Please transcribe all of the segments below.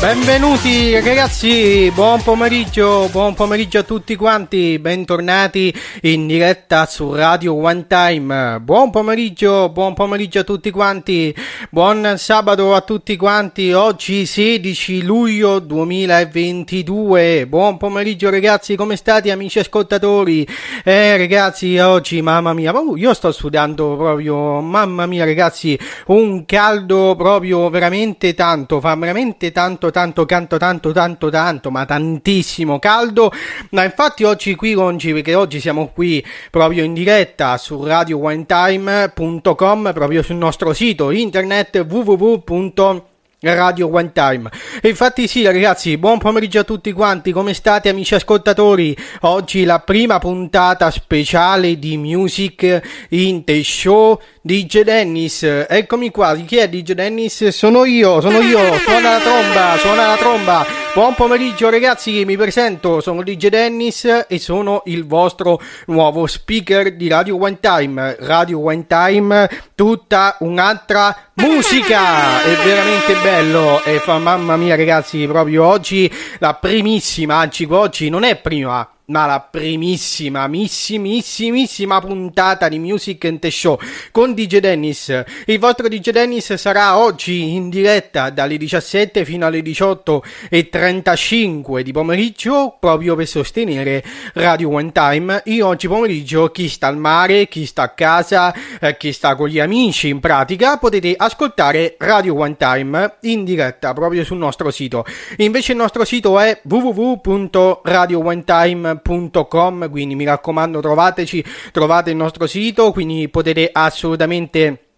Benvenuti ragazzi, buon pomeriggio, buon pomeriggio a tutti quanti, bentornati in diretta su Radio One Time. Buon pomeriggio, buon pomeriggio a tutti quanti, buon sabato a tutti quanti, oggi 16 luglio 2022. Buon pomeriggio ragazzi, come state amici ascoltatori? Eh ragazzi, oggi mamma mia, io sto sudando proprio, mamma mia ragazzi, un caldo proprio veramente tanto, fa veramente tanto tanto, tanto, tanto, tanto, tanto, ma tantissimo caldo. Ma infatti oggi qui oggi, perché oggi siamo qui proprio in diretta su radioonetime.com, proprio sul nostro sito internet www Radio One Time. E infatti sì ragazzi, buon pomeriggio a tutti quanti, come state amici ascoltatori? Oggi la prima puntata speciale di Music in the Show DJ Dennis. Eccomi qua, chi è DJ Dennis? Sono io, sono io, suona la tromba, suona la tromba. Buon pomeriggio ragazzi, mi presento, sono DJ Dennis e sono il vostro nuovo speaker di Radio One Time. Radio One Time, tutta un'altra musica! È veramente bello e fa mamma mia ragazzi, proprio oggi la primissima, anzi oggi non è prima, ma la primissima, missimissimissima puntata di Music and the Show con DJ Dennis. Il vostro DJ Dennis sarà oggi in diretta dalle 17 fino alle 18 e 35 di pomeriggio proprio per sostenere Radio One Time. Io oggi pomeriggio chi sta al mare, chi sta a casa, eh, chi sta con gli amici in pratica potete ascoltare Radio One Time in diretta proprio sul nostro sito. Invece il nostro sito è www.radioonetime.com quindi mi raccomando trovateci, trovate il nostro sito, quindi potete assolutamente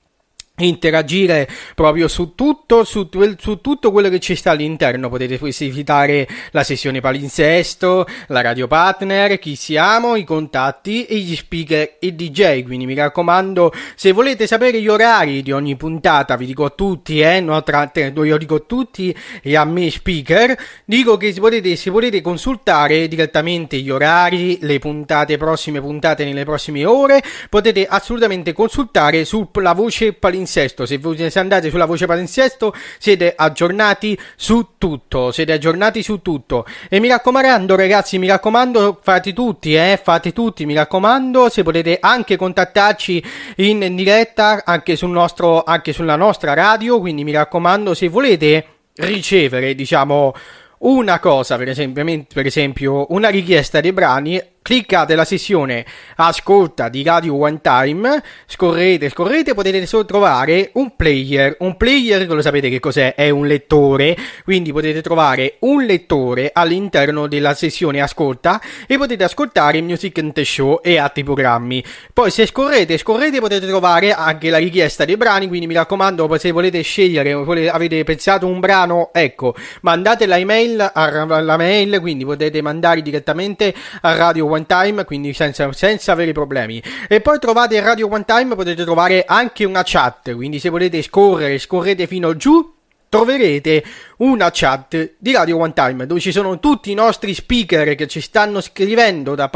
interagire proprio su tutto, su, su, tutto quello che ci sta all'interno. Potete visitare la sessione palinsesto, la radio partner, chi siamo, i contatti e gli speaker e DJ. Quindi mi raccomando, se volete sapere gli orari di ogni puntata, vi dico a tutti, eh, no, tra, io dico a tutti e a me speaker, dico che se volete, se volete consultare direttamente gli orari, le puntate, prossime puntate nelle prossime ore, potete assolutamente consultare sulla voce palinsesto palinsesto. Se, voi, andate sulla voce palinsesto siete aggiornati su tutto. Siete aggiornati su tutto. E mi raccomando, ragazzi, mi raccomando, fate tutti, eh, fate tutti, mi raccomando. Se potete anche contattarci in diretta anche sul nostro, anche sulla nostra radio. Quindi mi raccomando, se volete ricevere, diciamo, una cosa, per esempio, per esempio, una richiesta dei brani cliccate la sessione ascolta di Radio One Time, scorrete, scorrete, potete solo trovare un player. Un player, lo sapete che cos'è? È un lettore, quindi potete trovare un lettore all'interno della sessione ascolta e potete ascoltare Music and the Show e altri programmi. Poi se scorrete, scorrete potete trovare anche la richiesta dei brani, quindi mi raccomando, se volete scegliere, avete pensato un brano, ecco, mandate la email alla mail, quindi potete mandare direttamente a Radio one time, quindi senza, senza avere problemi. E poi trovate Radio One Time, potete trovare anche una chat, quindi se volete scorrere, scorrete fino giù troverete una chat di Radio One Time dove ci sono tutti i nostri speaker che ci stanno scrivendo. Da,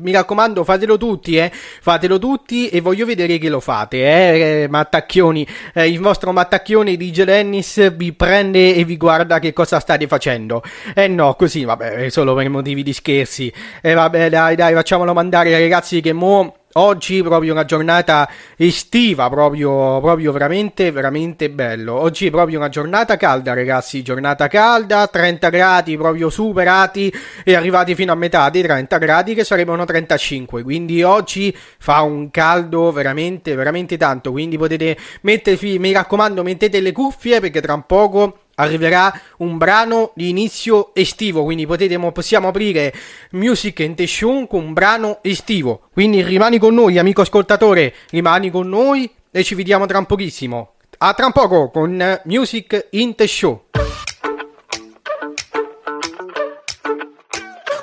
mi raccomando, fatelo tutti, eh. Fatelo tutti e voglio vedere che lo fate, eh. Mattacchioni, eh, il vostro Mattacchioni di Dennis vi prende e vi guarda che cosa state facendo. Eh no, così, vabbè, solo per motivi di scherzi. E eh, vabbè, dai, dai, facciamolo mandare, ragazzi, che mo Oggi proprio una giornata estiva, proprio, proprio veramente, veramente bello. Oggi è proprio una giornata calda, ragazzi. Giornata calda, 30 gradi proprio superati e arrivati fino a metà dei 30 gradi che sarebbero 35. Quindi oggi fa un caldo veramente, veramente tanto. Quindi potete mettervi, mi raccomando, mettete le cuffie perché tra un poco arriverà un brano di inizio estivo, quindi potete, possiamo aprire Music and the Show con un brano estivo. Quindi rimani con noi, amico ascoltatore, rimani con noi e ci vediamo tra pochissimo. A tra poco con Music in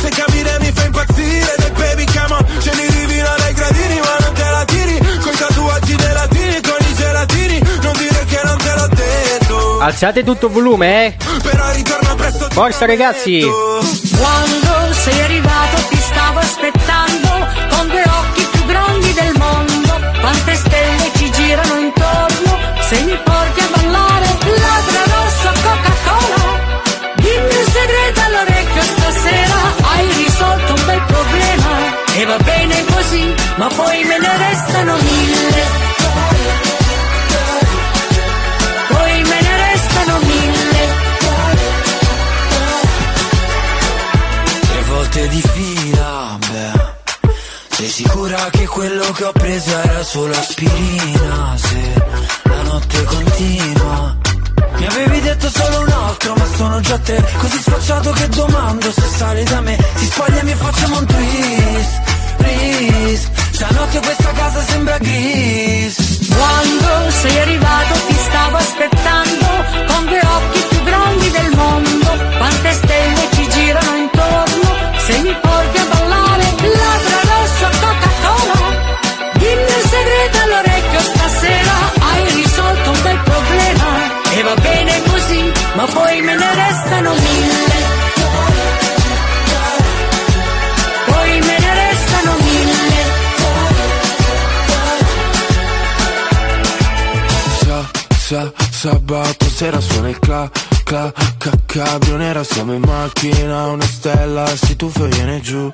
se capire mi fa impazzire Dai baby come on Ce li rivino dai gradini ma non te la tiri. Con i tatuaggi gelatini Con i gelatini Non dire che non te l'ho detto. Alzate tutto il volume eh. Però ritorno presto Forza ragazzi. Quando sei arrivato ti stavo aspettando. Che ho preso era solo aspirina? Se la notte continua. Mi avevi detto solo un altro, ma sono già tre Così sfacciato che domando se sale da me. Si spoglia e facciamo un twist, please Stanotte questa casa sembra gris. Quando sei arrivato ti stavo aspettando cabrio nera Siamo in macchina, una stella si tuffa e viene giù.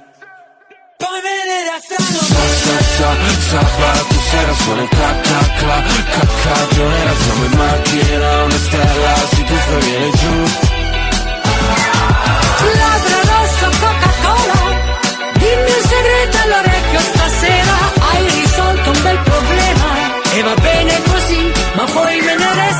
Poi me ne restano Sa, sa, sa, sabato sera suona il cla, cla, cla, ca, cabrio nera Siamo in macchina, una stella si tuffa e viene giù. Ladra rosso Coca-Cola. Dimmi un segreto all'orecchio stasera Hai risolto un bel problema. E va bene così Ma poi me ne restano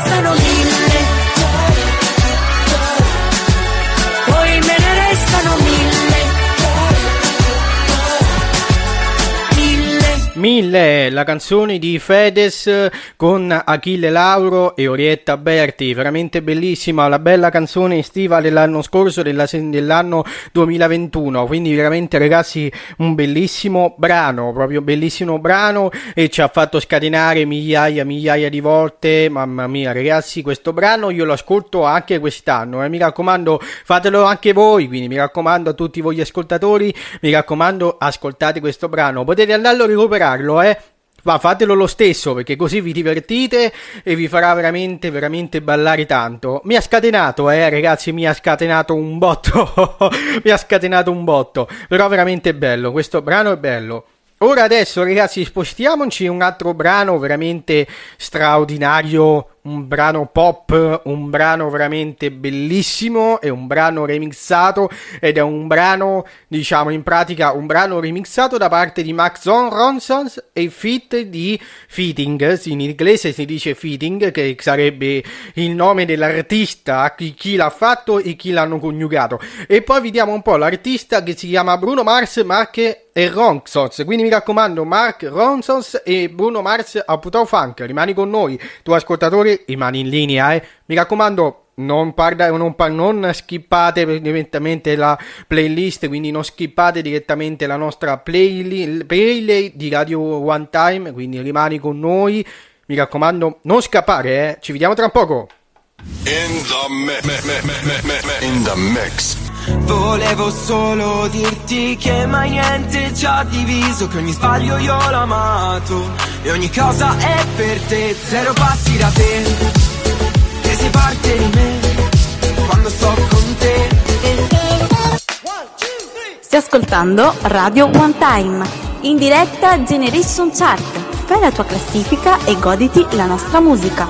1000, la canzone di Fedes eh, con Achille Lauro e Orietta Berti, veramente bellissima, la bella canzone estiva dell'anno scorso, della, dell'anno 2021, quindi veramente ragazzi un bellissimo brano, proprio bellissimo brano e ci ha fatto scatenare migliaia, e migliaia di volte, mamma mia ragazzi questo brano io lo ascolto anche quest'anno e eh. mi raccomando fatelo anche voi, quindi mi raccomando a tutti voi ascoltatori, mi raccomando ascoltate questo brano, potete andarlo a recuperare recuperarlo eh. Ma fatelo lo stesso perché così vi divertite e vi farà veramente, veramente ballare tanto. Mi ha scatenato, eh, ragazzi, mi ha scatenato un botto. mi ha scatenato un botto. Però veramente bello, questo brano è bello. Ora adesso, ragazzi, spostiamoci un altro brano veramente straordinario, un brano pop, un brano veramente bellissimo, è un brano remixato ed è un brano, diciamo, in pratica un brano remixato da parte di Max Ronson e fit di Fitting, in inglese si dice Fitting, che sarebbe il nome dell'artista, chi, l'ha fatto e chi l'hanno coniugato. E poi vediamo un po' l'artista che si chiama Bruno Mars, Mark e Ronsons. Quindi mi raccomando, Mark Ronsons e Bruno Mars a Putau Funk. Rimani con noi, tu ascoltatore, rimani in linea, eh. Mi raccomando, non, parla, non, non skippate direttamente la playlist, quindi non skippate direttamente la nostra playli- playlist di Radio One Time, quindi rimani con noi. Mi raccomando, non scappare, eh. Ci vediamo tra poco. In the mix. Volevo solo dirti che mai niente ci ha diviso Che ogni sbaglio io l'ho amato E ogni cosa è per te Zero passi da te E sei parte di me Quando sto con te Stai ascoltando Radio One Time, in diretta Generation Chart. Fai la tua classifica e goditi la nostra musica.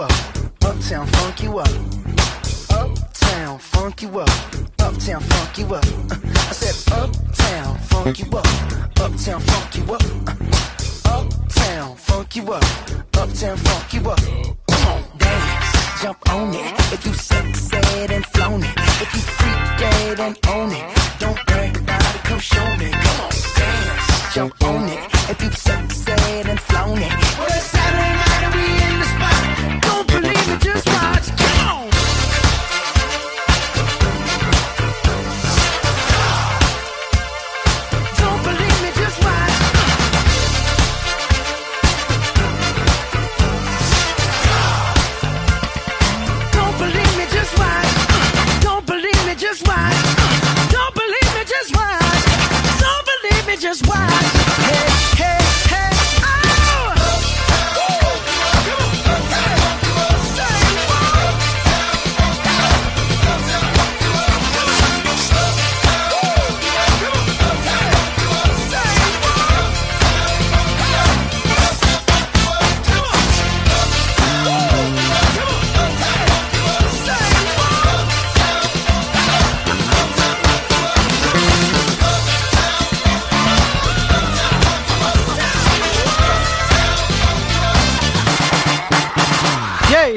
Up. Uptown, funk you up. Uptown, funk you up. Uptown, funk you up. I said, Uptown, funk you up. Uptown, funk you up. Uptown, funk you up. Uptown, funk you up. Come on, dance, jump on it. If you sexed and flown it. If you freak dead and own it. Don't brag about it, come show me. Come on, dance, jump on it. If you sexed and flown it. Well, it's Saturday night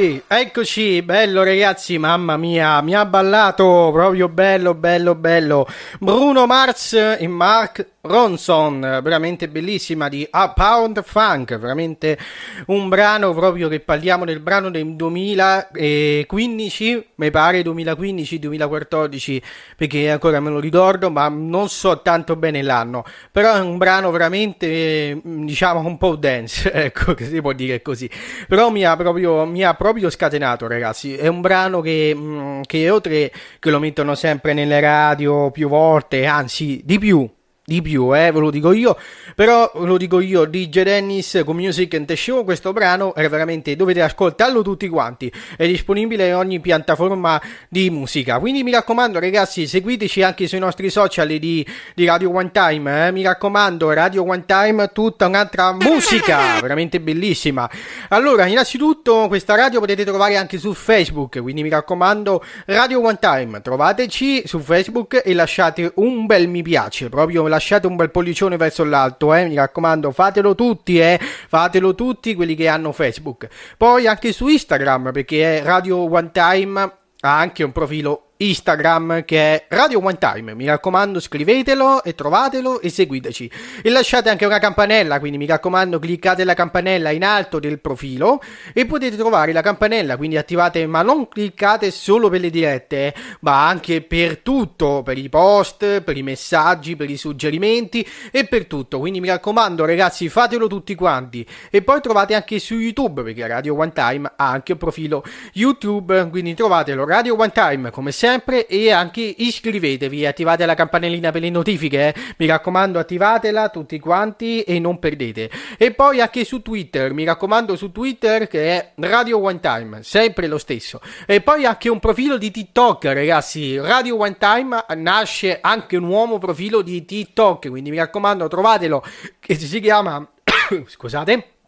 Eccoci, bello ragazzi, mamma mia, mi ha ballato proprio bello, bello, bello. Bruno Mars e Mark Ronson, veramente bellissima di A Pound Funk, veramente un brano proprio che parliamo del brano del 2015, mi pare 2015-2014, perché ancora me lo ricordo, ma non so tanto bene l'anno, però è un brano veramente, eh, diciamo, un po' dance, ecco, si può dire così, però mi ha proprio, mi ha proprio scatenato ragazzi, è un brano che, mm, che oltre che lo mettono sempre nelle radio più volte, anzi di più, di più, eh, ve lo dico io, però ve lo dico io, DJ Dennis con Music and the Show, questo brano è veramente, dovete ascoltarlo tutti quanti, è disponibile in ogni piattaforma di musica, quindi mi raccomando ragazzi, seguiteci anche sui nostri social di, di Radio One Time, eh, mi raccomando, Radio One Time, tutta un'altra musica, veramente bellissima. Allora, innanzitutto questa radio potete trovare anche su Facebook, quindi mi raccomando, Radio One Time, trovateci su Facebook e lasciate un bel mi piace, proprio lasciate un bel pollicione verso l'alto, eh, mi raccomando, fatelo tutti, eh, fatelo tutti quelli che hanno Facebook. Poi anche su Instagram, perché Radio One Time ha anche un profilo Instagram che è Radio One Time. Mi raccomando, scrivetelo e trovatelo e seguiteci. E lasciate anche una campanella, quindi mi raccomando, cliccate la campanella in alto del profilo e potete trovare la campanella, quindi attivate, ma non cliccate solo per le dirette, ma anche per tutto, per i post, per i messaggi, per i suggerimenti e per tutto. Quindi mi raccomando, ragazzi, fatelo tutti quanti. E poi trovate anche su YouTube, perché Radio One Time ha anche un profilo YouTube, quindi trovatelo Radio One Time come sempre e anche iscrivetevi, attivate la campanellina per le notifiche, eh. mi raccomando attivatela tutti quanti e non perdete. E poi anche su Twitter, mi raccomando su Twitter che è Radio One Time, sempre lo stesso. E poi anche un profilo di TikTok, ragazzi, Radio One Time nasce anche un nuovo profilo di TikTok, quindi mi raccomando trovatelo che si chiama scusate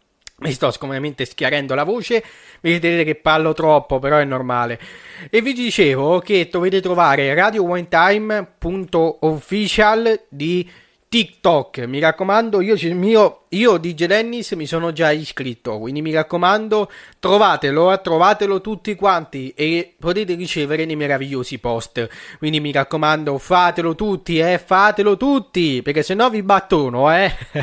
mi sto sicuramente schiarendo la voce, vedete che parlo troppo, però è normale. E vi dicevo che dovete trovare radioonetime.official di TikTok. Mi raccomando, io, mio, io DJ Dennis mi sono già iscritto, quindi mi raccomando, trovatelo, eh, trovatelo tutti quanti e potete ricevere dei meravigliosi post. Quindi mi raccomando, fatelo tutti, eh, fatelo tutti, perché se no vi battono, eh.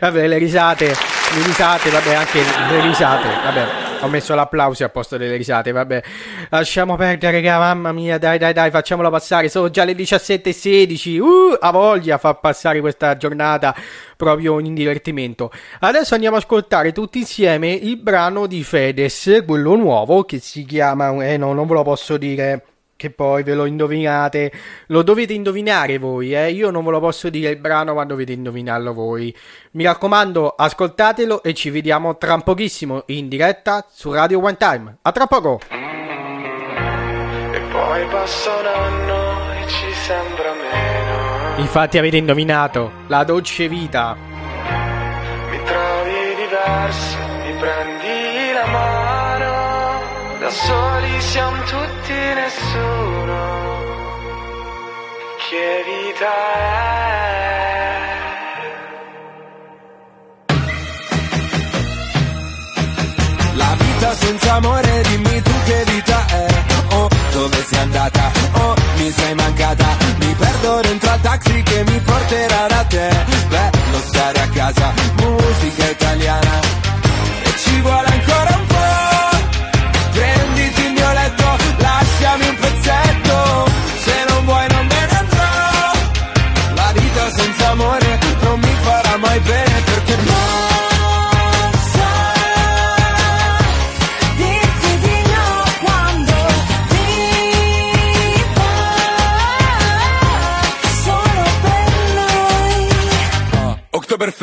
vabbè, le risate, le risate, vabbè, anche le risate, vabbè. Ho messo l'applauso al posto delle risate, vabbè. Lasciamo perdere, raga, mamma mia, dai, dai, dai, facciamolo passare. Sono già le 17.16. Uh, ha voglia far passare questa giornata proprio in divertimento. Adesso andiamo a ascoltare tutti insieme il brano di Fedez, quello nuovo che si chiama, eh no, non ve lo posso dire. Che poi ve lo indovinate, lo dovete indovinare voi, eh? Io non ve lo posso dire il brano, ma dovete indovinarlo voi. Mi raccomando, ascoltatelo e ci vediamo tra pochissimo in diretta su Radio One Time. A tra poco! E poi passa un anno e ci sembra meno. Infatti avete indovinato, la dolce vita. Mi trovi diverso, mi prendi. Da soli siamo tutti nessuno. Che vita è? La vita senza amore, dimmi tu che vita è. Oh, dove sei andata? Oh, mi sei mancata. Mi perdo dentro al taxi che mi porterà da te. Bello stare a casa,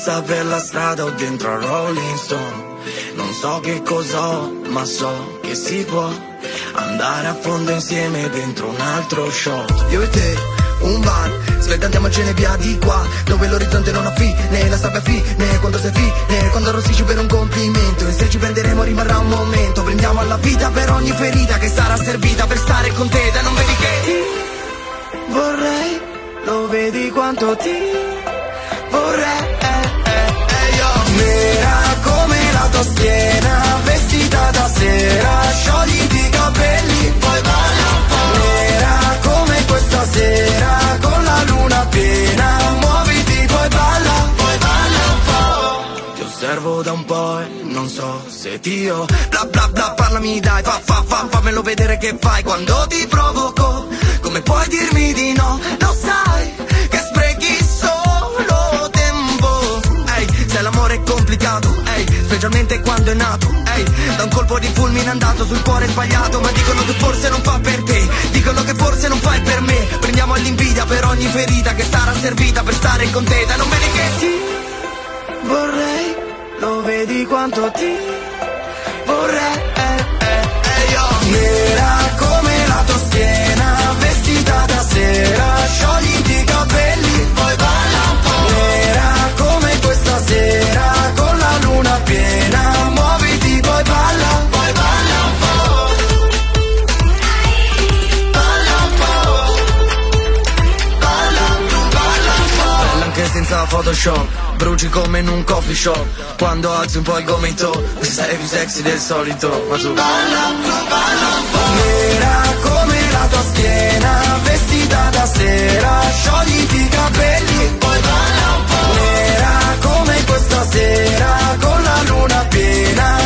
vista per la strada o dentro a Rolling Stone. Non so che cos'ho, ma so che si può andare a fondo insieme dentro un altro shot. Io e te, un bar, svelta andiamocene via di qua, dove l'orizzonte non ha fine, la sabbia fine, quando sei fine, quando arrossisci per un complimento, e se ci prenderemo rimarrà un momento, prendiamo alla vita per ogni ferita che sarà servita per stare con te, da non vedi che ti vorrei, lo vedi quanto ti vorrei, nera come la tua schiena, vestita da sera, sciogliti i capelli, poi balla un po'. Nera come questa sera, con la luna piena, muoviti, poi balla, poi balla un po'. Ti osservo da un po' e non so se ti ho Bla bla bla, parlami dai, fa fa fa, fammelo vedere che fai quando ti provoco Come puoi dirmi di no? Lo sai complicato, ehi, specialmente quando è nato Ehi, da un colpo di fulmine andato sul cuore sbagliato Ma dicono che forse non fa per te, dicono che forse non fai per me. Prendiamo all'invidia per ogni ferita che sarà servita per stare con te Da non vedi che ti vorrei, lo vedi quanto ti vorrei, eh, eh, eh, io. Nera come la tua schiena, vestita da sera, sciogliti i capelli, poi balla senza Photoshop Bruci come in un coffee shop. Quando alzi un po' il gomito Sei più sexy del solito. Ma tu balla, balla Nera come la tua schiena Vestita da sera Sciogliti i capelli. Poi balla po' Nera come questa sera Con la luna piena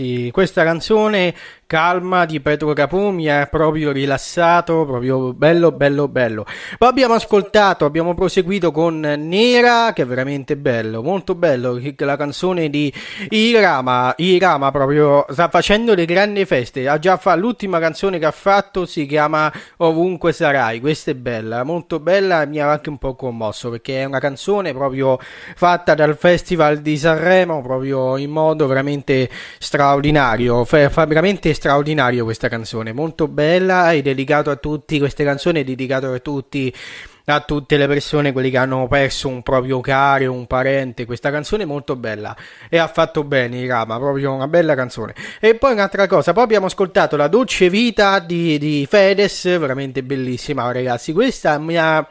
ragazzi, questa canzone Calma di Petro Capù mi ha proprio rilassato, proprio bello, bello, bello. Poi abbiamo ascoltato, abbiamo proseguito con Nera, che è veramente bello, molto bello, la canzone di Irama, Irama proprio sta facendo le grandi feste, ha già fatto l'ultima canzone che ha fatto si chiama Ovunque sarai, questa è bella, molto bella mi ha anche un po' commosso perché è una canzone proprio fatta dal Festival di Sanremo, proprio in modo veramente straordinario, fa veramente straordinario questa canzone, molto bella e dedicato a tutti, queste canzoni è dedicato a tutti a tutte le persone, quelli che hanno perso un proprio caro, un parente. Questa canzone è molto bella e ha fatto bene Rama, proprio una bella canzone. E poi un'altra cosa, poi abbiamo ascoltato La dolce vita di, di Fedez, veramente bellissima ragazzi. Questa mi ha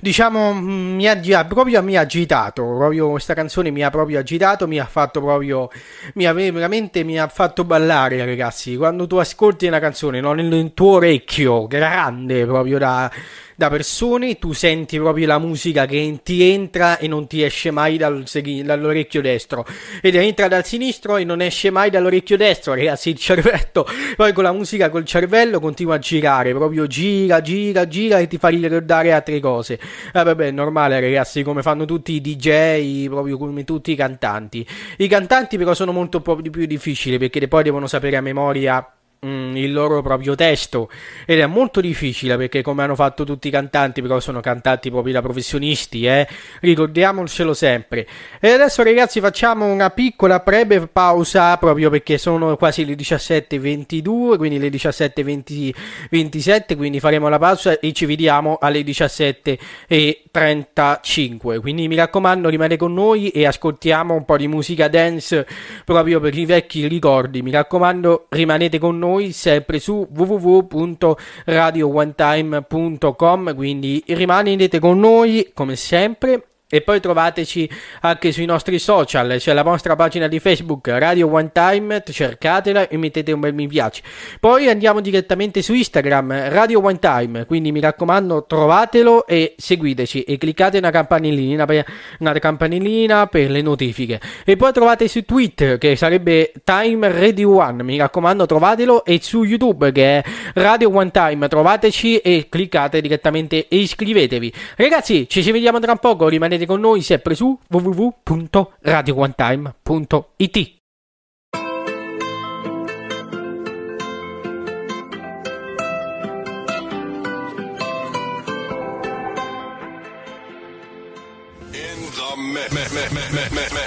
diciamo, mm, mi ha, proprio mi ha agitato, proprio questa canzone mi ha proprio agitato, mi ha fatto proprio, mi ha, veramente mi ha fatto ballare ragazzi, quando tu ascolti una canzone, no, nel tuo orecchio, grande proprio da da persone, tu senti proprio la musica che ti entra e non ti esce mai dal, dall'orecchio destro, ed entra dal sinistro e non esce mai dall'orecchio destro, ragazzi, il cervello, poi con la musica col cervello continua a girare, proprio gira, gira, gira e ti fa ricordare altre cose. Eh, vabbè, è normale, ragazzi, come fanno tutti i DJ, proprio come tutti i cantanti. I cantanti però sono molto più difficili perché poi devono sapere a memoria Mm, il loro proprio testo. Ed è molto difficile perché come hanno fatto tutti i cantanti però sono cantanti proprio da professionisti eh? ricordiamocelo sempre. E adesso ragazzi facciamo una piccola breve pausa proprio perché sono quasi le 17.22 quindi le 17.27 quindi faremo la pausa e ci vediamo alle 17.35 quindi mi raccomando rimanete con noi e ascoltiamo un po' di musica dance proprio per i vecchi ricordi. Mi raccomando rimanete con noi noi sempre su www.radioonetime.com quindi rimanete con noi come sempre e poi trovateci anche sui nostri social, c'è la nostra pagina di Facebook Radio One Time, cercatela e mettete un bel mi piace. Poi andiamo direttamente su Instagram Radio One Time, quindi mi raccomando trovatelo e seguiteci e cliccate una campanellina per, una campanellina per le notifiche. E poi trovate su Twitter che sarebbe Time Radio One, mi raccomando trovatelo e su YouTube che è Radio One Time, trovateci e cliccate direttamente e iscrivetevi. Ragazzi, ci si vediamo tra poco, rimanete rimanete con noi sempre su www.radioonetime.it.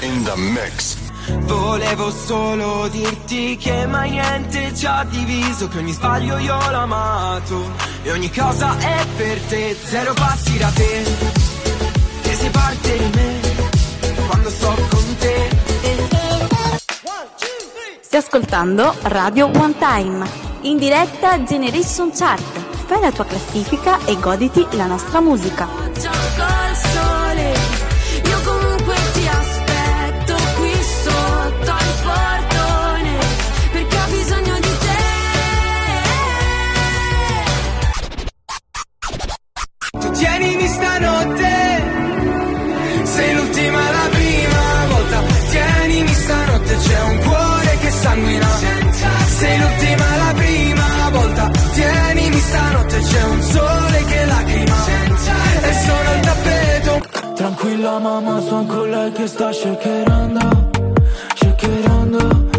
In the mix. Volevo solo dirti che mai niente ci ha diviso, che ogni sbaglio io l'ho amato e ogni cosa è per te, zero passi da te parte di me quando sto con te. Stai ascoltando Radio One Time, in diretta Generation Chart. Fai la tua classifica e goditi la nostra musica. Gioco al sole, io comunque ti aspetto qui sotto al portone, perché ho bisogno di te. Tu tienimi stanotte, e la prima volta. Tienimi stanotte, c'è un cuore che sanguina. Sei l'ultima la prima volta. Tienimi stanotte, c'è un sole che lacrima. E sono al tappeto. Tranquilla mamma, sono con lei che sta shakerando Shakerando,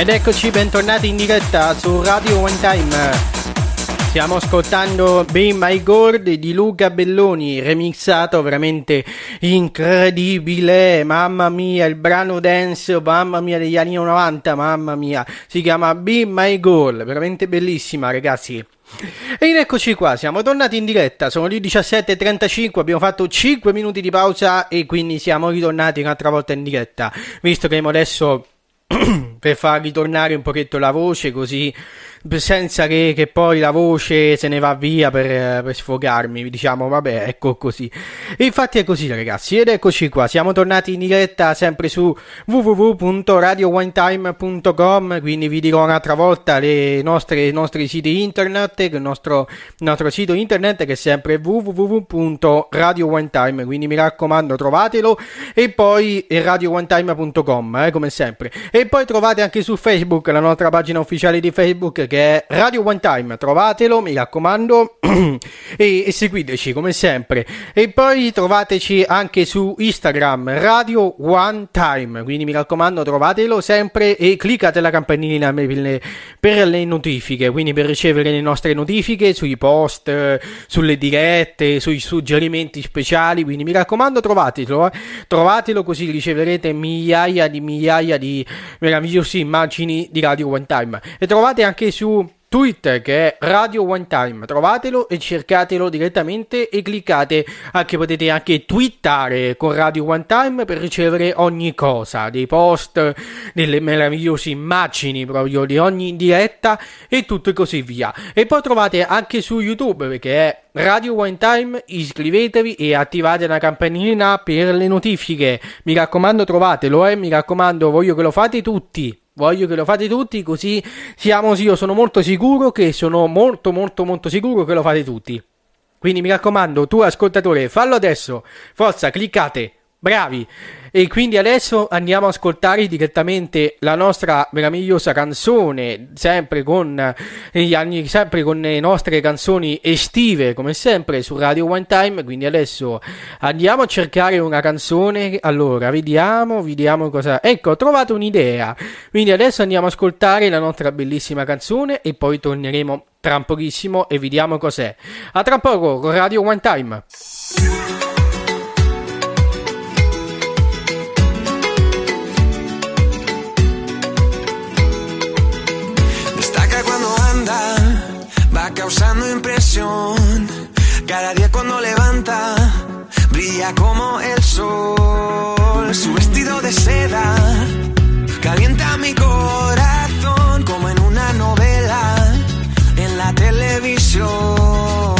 Ed eccoci, bentornati in diretta su Radio One Time. Stiamo ascoltando Be My Gold di Luca Belloni, remixato veramente incredibile. Mamma mia, il brano dance, mamma mia, degli anni 90, mamma mia. Si chiama Be My Gold, veramente bellissima, ragazzi. E eccoci qua, siamo tornati in diretta, sono le 17.35, abbiamo fatto 5 minuti di pausa e quindi siamo ritornati un'altra volta in diretta, visto che adesso per far ritornare un pochetto la voce così senza che, che, poi la voce se ne va via per, per, sfogarmi. Diciamo, vabbè, ecco così. Infatti è così, ragazzi. Ed eccoci qua. Siamo tornati in diretta sempre su www.radioonetime.com. Quindi vi dirò un'altra volta le nostre, i nostri siti internet. Il nostro, il nostro sito internet che è sempre www.radioonetime. Quindi mi raccomando, trovatelo. E poi radioonetime.com, eh, come sempre. E poi trovate anche su Facebook la nostra pagina ufficiale di Facebook che è Radio One Time, trovatelo, mi raccomando, e, e, seguiteci come sempre. E poi trovateci anche su Instagram, Radio One Time, quindi mi raccomando, trovatelo sempre e cliccate la campanellina per le, notifiche, quindi per ricevere le nostre notifiche sui post, sulle dirette, sui suggerimenti speciali, quindi mi raccomando, trovatelo, eh. trovatelo così riceverete migliaia di migliaia di meravigliose immagini di Radio One Time. E trovate anche su su Twitter che è Radio One Time, trovatelo e cercatelo direttamente e cliccate anche potete anche twittare con Radio One Time per ricevere ogni cosa, dei post, delle meravigliose immagini proprio di ogni diretta e tutto e così via. E poi trovate anche su YouTube perché è Radio One Time, iscrivetevi e attivate la campanellina per le notifiche. Mi raccomando trovatelo, eh, mi raccomando, voglio che lo fate tutti. Voglio che lo fate tutti, così siamo, io sono molto sicuro che sono molto molto molto sicuro che lo fate tutti. Quindi mi raccomando, tu ascoltatore, fallo adesso. Forza, cliccate. Bravi. E quindi adesso andiamo a ascoltare direttamente la nostra meravigliosa canzone, sempre con, gli anni, sempre con le nostre canzoni estive, come sempre, su Radio One Time. Quindi adesso andiamo a cercare una canzone. Allora, vediamo, vediamo cosa. Ecco, ho trovato un'idea. Quindi adesso andiamo a ascoltare la nostra bellissima canzone e poi torneremo tra pochissimo e vediamo cos'è. A tra poco Radio One Time. Causando impresión. Cada día cuando levanta, brilla como el sol. Su vestido de seda calienta mi corazón como en una novela en la televisión.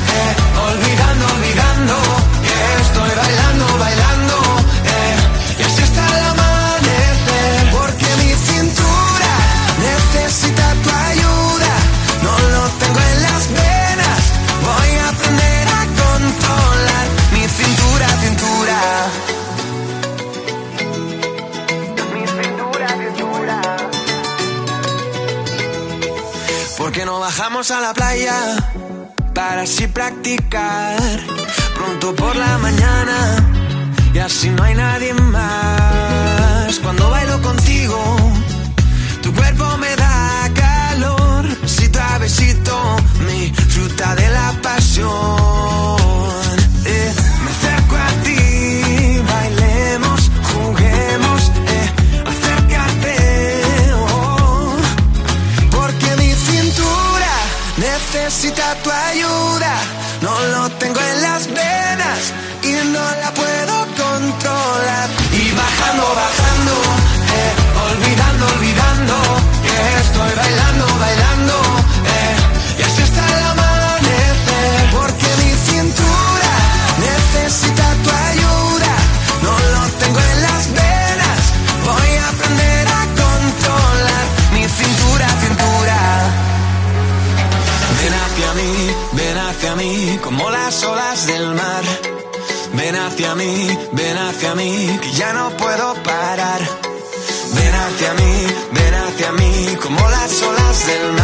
¿Por qué no bajamos a la playa? Para así practicar. Pronto por la mañana. Y así no hay nadie más. Cuando bailo contigo. Tu cuerpo me da calor, a besito, mi fruta de la pasión. Eh, necesita tu ayuda. No lo tengo en las venas ven hacia mí, que ya no puedo parar. Ven hacia mí, ven hacia mí, como las olas del mar.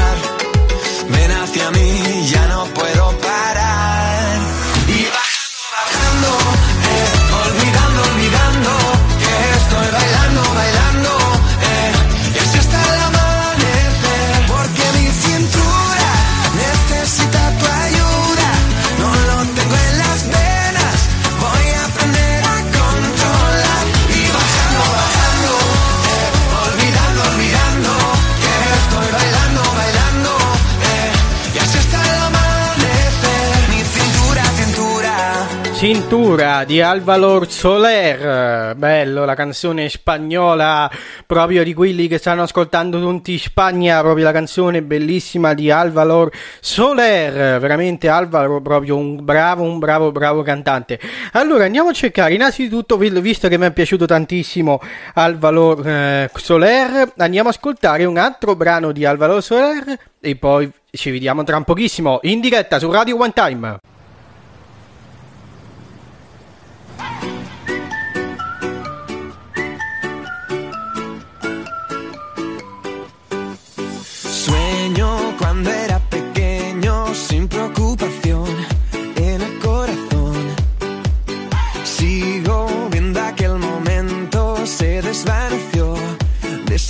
Apertura di Alvalor Soler, bello la canzone spagnola proprio di quelli che stanno ascoltando tutti in Spagna, proprio la canzone bellissima di Alvalor Soler, veramente Alvaro proprio un bravo, un bravo, bravo cantante. Allora andiamo a cercare, innanzitutto visto che mi è piaciuto tantissimo Alvalor eh, Soler, andiamo a ascoltare un altro brano di Alvalor Soler e poi ci vediamo tra un pochissimo in diretta su Radio One Time.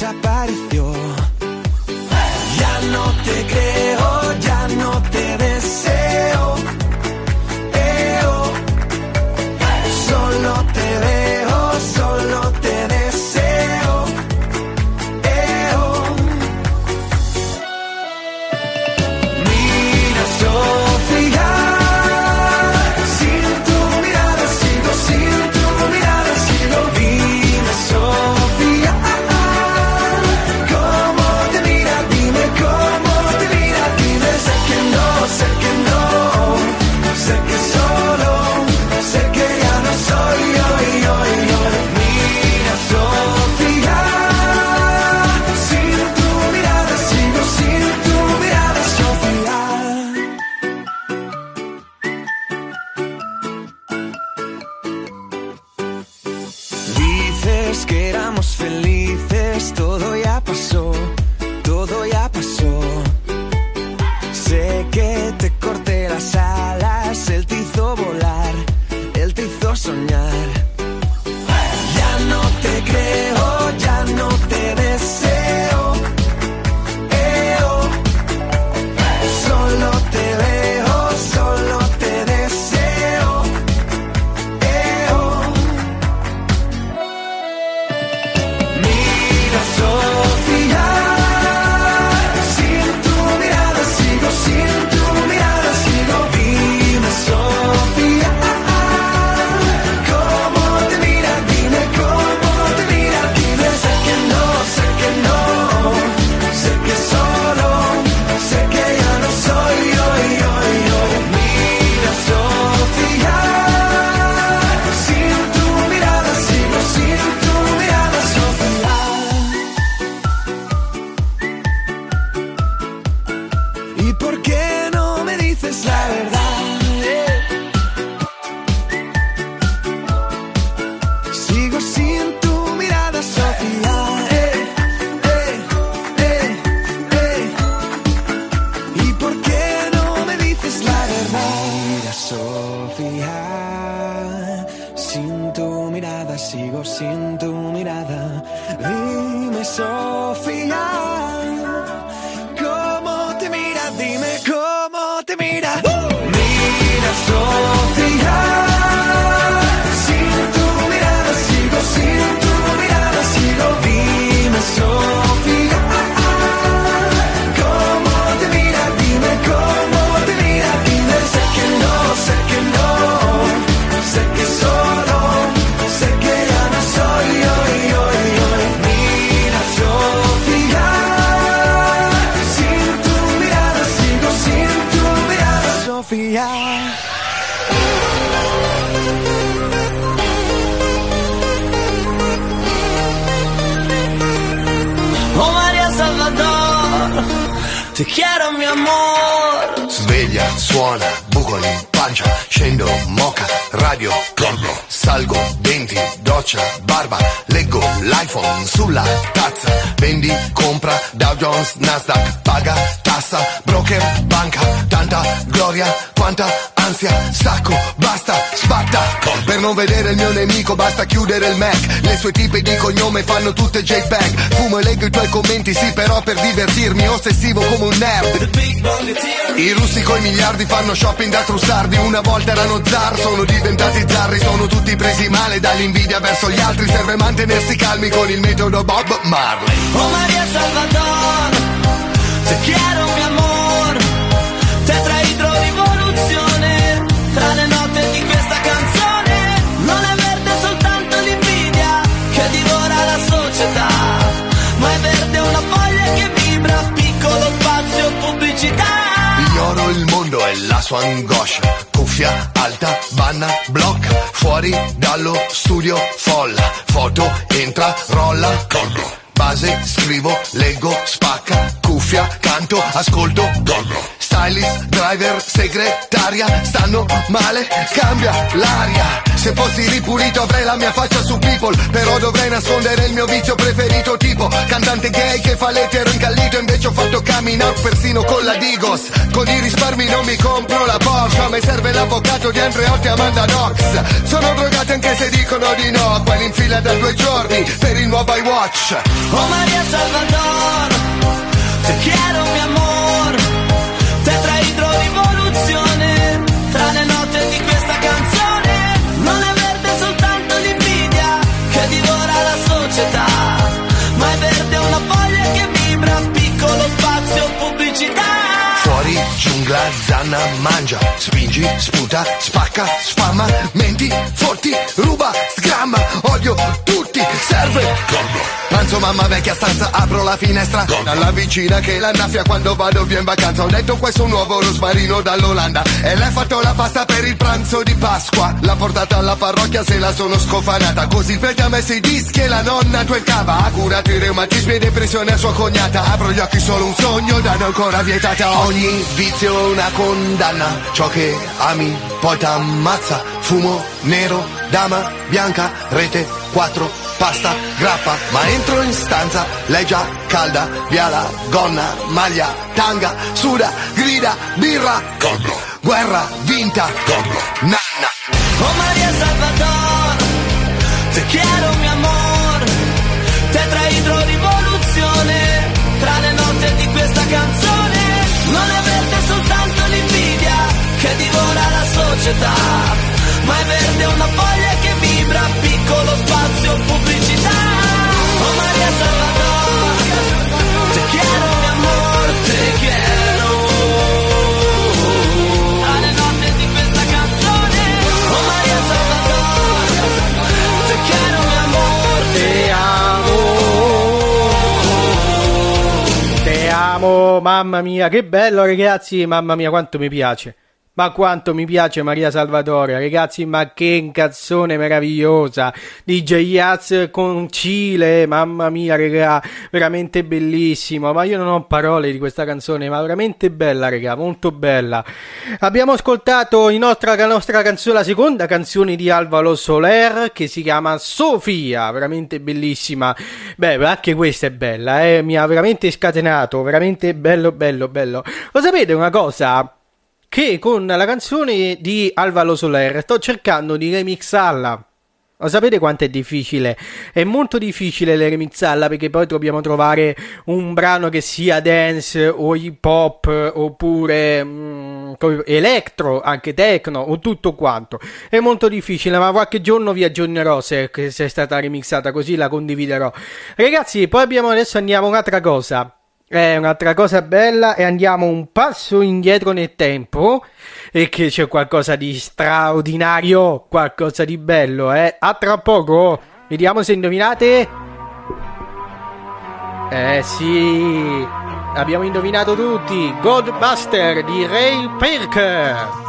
desaparecer. Nemico basta chiudere il Mac, le sue tipe di cognome fanno tutte JPEG, fumo e leggo i tuoi commenti, sì però per divertirmi, ossessivo come un nerd. I russi coi miliardi fanno shopping da trussardi. Una volta erano zar, sono diventati zarri Sono tutti presi male dall'invidia verso gli altri. Serve mantenersi calmi con il metodo Bob Marley. Oh María Salvador, te quiero mi amor, sua angoscia Cuffia alta, banna, block Fuori dallo studio folla. Foto, entra, rolla Corro. Base, scrivo, leggo, spacca. Cuffia, canto, ascolto Corro. Stylist, driver, segretaria Stanno male, cambia l'aria. Se fossi ripulito avrei la mia faccia su people Però dovrei nascondere il mio vizio preferito Tipo cantante gay che fa l'etero incallito Invece ho fatto coming out persino con la Digos. Con i risparmi non mi compro la Porsche A me serve l'avvocato di Andreotti Amanda Knox. Sono drogati anche se dicono di no Quelli in fila da due giorni per il nuovo iWatch. Oh María Salvador, te quiero mi amor, tetraidro rivoluzione, tra le note di questa canzone, non è verde soltanto l'invidia che divora la società, ma è verde una foglia che vibra, piccolo spazio pubblicità. Fuori giungla, zanna, mangia Spingi, sputa, spacca, spamma Menti, forti, ruba, sgramma Odio tutti, serve Gorgo Pranzo mamma vecchia stanza, apro la finestra. Dalla vicina che l'annaffia quando vado via in vacanza. Ho letto questo nuovo rosmarino dall'Olanda. E le ha fatto la pasta per il pranzo di Pasqua. L'ha portata alla parrocchia se la sono scofanata. Così il prete ha messo i dischi e la nonna twerkava Ha curato i reumatismi e depressione a sua cognata. Apro gli occhi solo un sogno, danno ancora vietata. Ogni vizio è una condanna. Ciò che ami poi t'ammazza Fumo nero, dama bianca, rete 4, pasta, grappa Ma entro in stanza, lei già calda Via la gonna, maglia, tanga Suda, grida, birra Corro. Guerra vinta Corro. Nanna Oh María Salvador, te quiero mi amor, tetraidro rivoluzione, tra le note di questa canzone, non è verde soltanto l'invidia che divora la società, ma è verde una foglia che vibra, piccolo spazio pubblicità. Oh María Salvador, te quiero mi amor, te quiero. Tra le note di questa canzone, oh María Salvador, te quiero mi amor, Te amo. Te amo, mamma mia, che bello ragazzi, mamma mia quanto mi piace. Ma quanto mi piace Maria Salvatore, ragazzi, ma che canzone meravigliosa. DJ Yaz con Cile, mamma mia, raga, veramente bellissimo. Ma io non ho parole di questa canzone, ma veramente bella, raga, molto bella. Abbiamo ascoltato nostra, la nostra canzone, la seconda canzone di Alvaro Soler, che si chiama Sofia, veramente bellissima. Beh, anche questa è bella, eh, mi ha veramente scatenato, veramente bello, bello, bello. Lo sapete una cosa? Che con la canzone di Alvaro Soler sto cercando di remixarla. Lo sapete quanto è difficile? È molto difficile le remixarla perché poi dobbiamo trovare un brano che sia dance o hip hop oppure mm, co- electro, anche techno o tutto quanto. È molto difficile, ma qualche giorno vi aggiornerò se, se è stata remixata così la condividerò. Ragazzi, poi abbiamo adesso andiamo a un'altra cosa. È un'altra cosa bella e andiamo un passo indietro nel tempo e che c'è qualcosa di straordinario, qualcosa di bello, eh. A tra poco, vediamo se indovinate. Eh sì, abbiamo indovinato tutti. Godbuster di Ray Parker.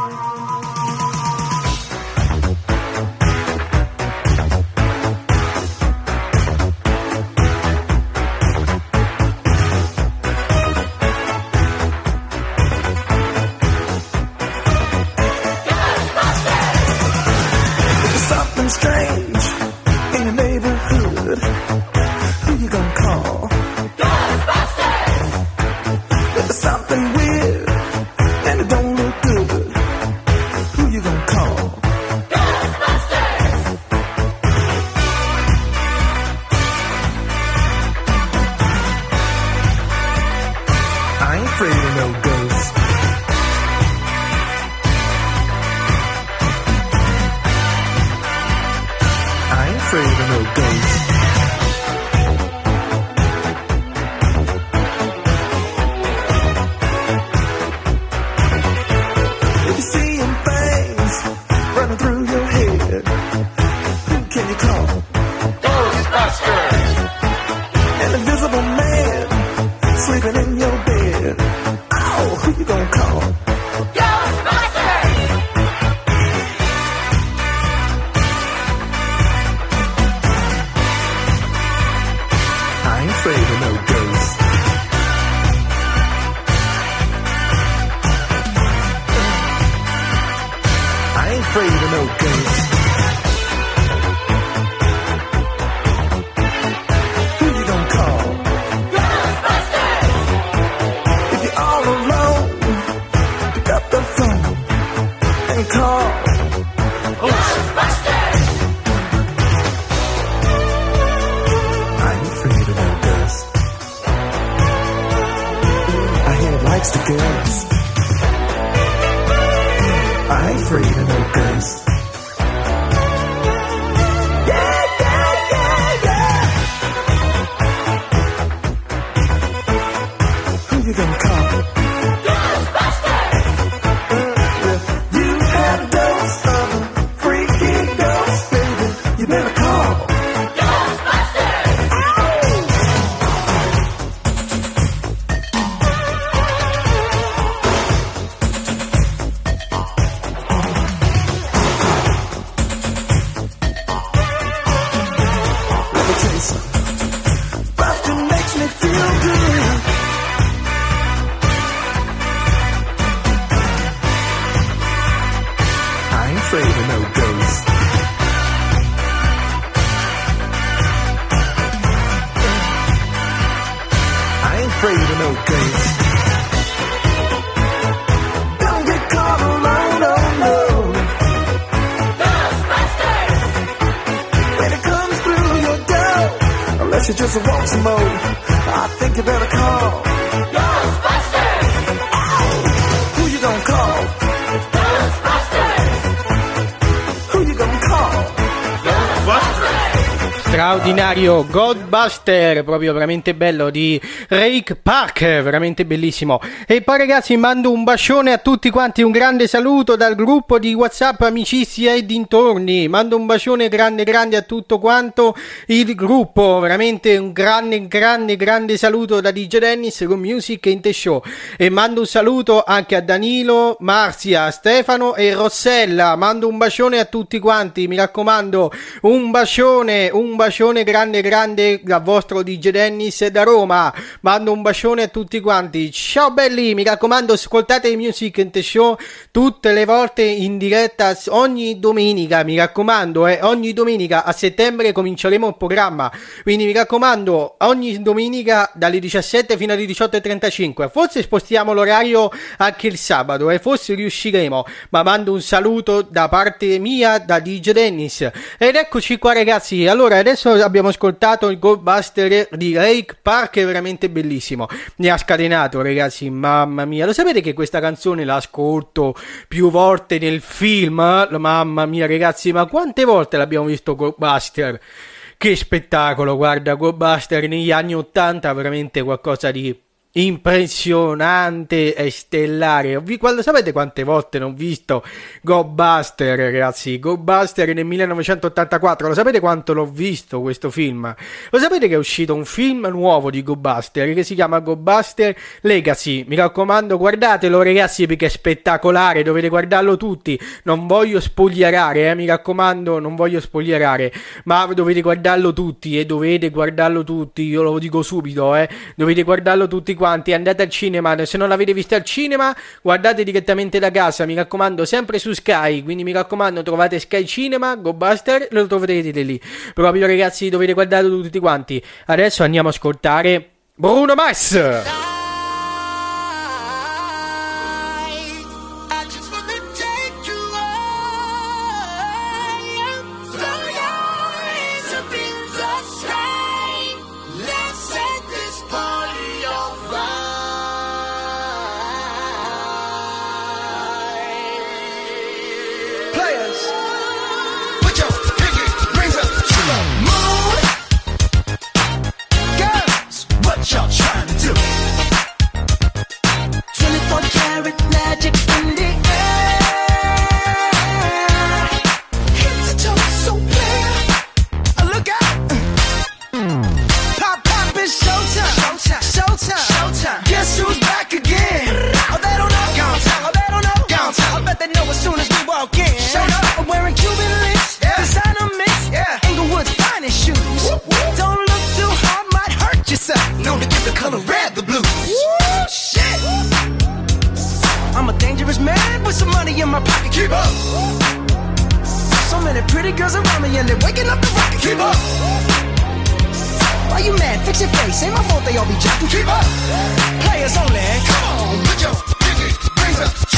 mode. Straordinario Godbuster, proprio veramente bello di Rake Park, veramente bellissimo. E poi ragazzi mando un bacione a tutti quanti, un grande saluto dal gruppo di WhatsApp Amicizia e dintorni. Mando un bacione grande grande a tutto quanto il gruppo, veramente un grande grande grande saluto da DJ Dennis con Music in the Show. E mando un saluto anche a Danilo, Marzia, Stefano e Rossella. Mando un bacione a tutti quanti, mi raccomando, un bacione, un bacione grande grande dal vostro DJ Dennis da Roma. Mando un bacione a tutti quanti. Ciao belli, mi raccomando, ascoltate Music in the Show tutte le volte in diretta ogni domenica, mi raccomando, eh, ogni domenica a settembre cominceremo il programma. Quindi mi raccomando, ogni domenica dalle 17 fino alle 18:35. Forse spostiamo l'orario anche il sabato e eh, forse riusciremo. Ma mando un saluto da parte mia da DJ Dennis. Ed eccoci qua ragazzi. Allora, adesso abbiamo ascoltato il Goldbuster di Rake Park, è veramente bellissimo. Mi ha scatenato, ragazzi, mamma mia. Lo sapete che questa canzone la ascolto più volte nel film? Mamma mia, ragazzi, ma quante volte l'abbiamo visto Goldbuster? Che spettacolo, guarda, Goldbuster negli anni 80, veramente qualcosa di impressionante e stellare. Vi- Quando sapete quante volte non ho visto Goldbuster, ragazzi? Goldbuster nel 1984. Lo sapete quanto l'ho visto questo film? Lo sapete che è uscito un film nuovo di Goldbuster che si chiama Goldbuster Legacy? Mi raccomando, guardatelo, ragazzi, perché è spettacolare. Dovete guardarlo tutti. Non voglio spogliarare, eh, mi raccomando, non voglio spogliarare, ma dovete guardarlo tutti e dovete guardarlo tutti. Io lo dico subito, eh. Dovete guardarlo tutti quanti quanti, andate al cinema, se non l'avete vista al cinema guardate direttamente da casa, mi raccomando sempre su Sky, quindi mi raccomando trovate Sky Cinema, Go GoBuster, lo troverete lì, proprio ragazzi dovete guardarlo tutti quanti. Adesso andiamo a ascoltare Bruno Mars! they know as soon as we walk in. Shut up. I'm wearing Cuban links, yeah. designer mix, yeah. Englewood's finest shoes. Whoop, whoop. Don't look too hard, might hurt yourself. Known to give the color red the blues. Woo, shit. I'm a dangerous man with some money in my pocket. Keep up. So many pretty girls around me and they're waking up the rocket. Keep up. Why you mad? Fix your face. Ain't my fault they all be jacking. Keep up. Players only. Come on, put your pinky rings up.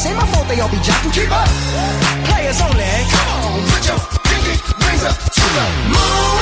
It's ain't my fault they all be jocking. Keep up. Players only. Come on, put your pinky rings up to the moon.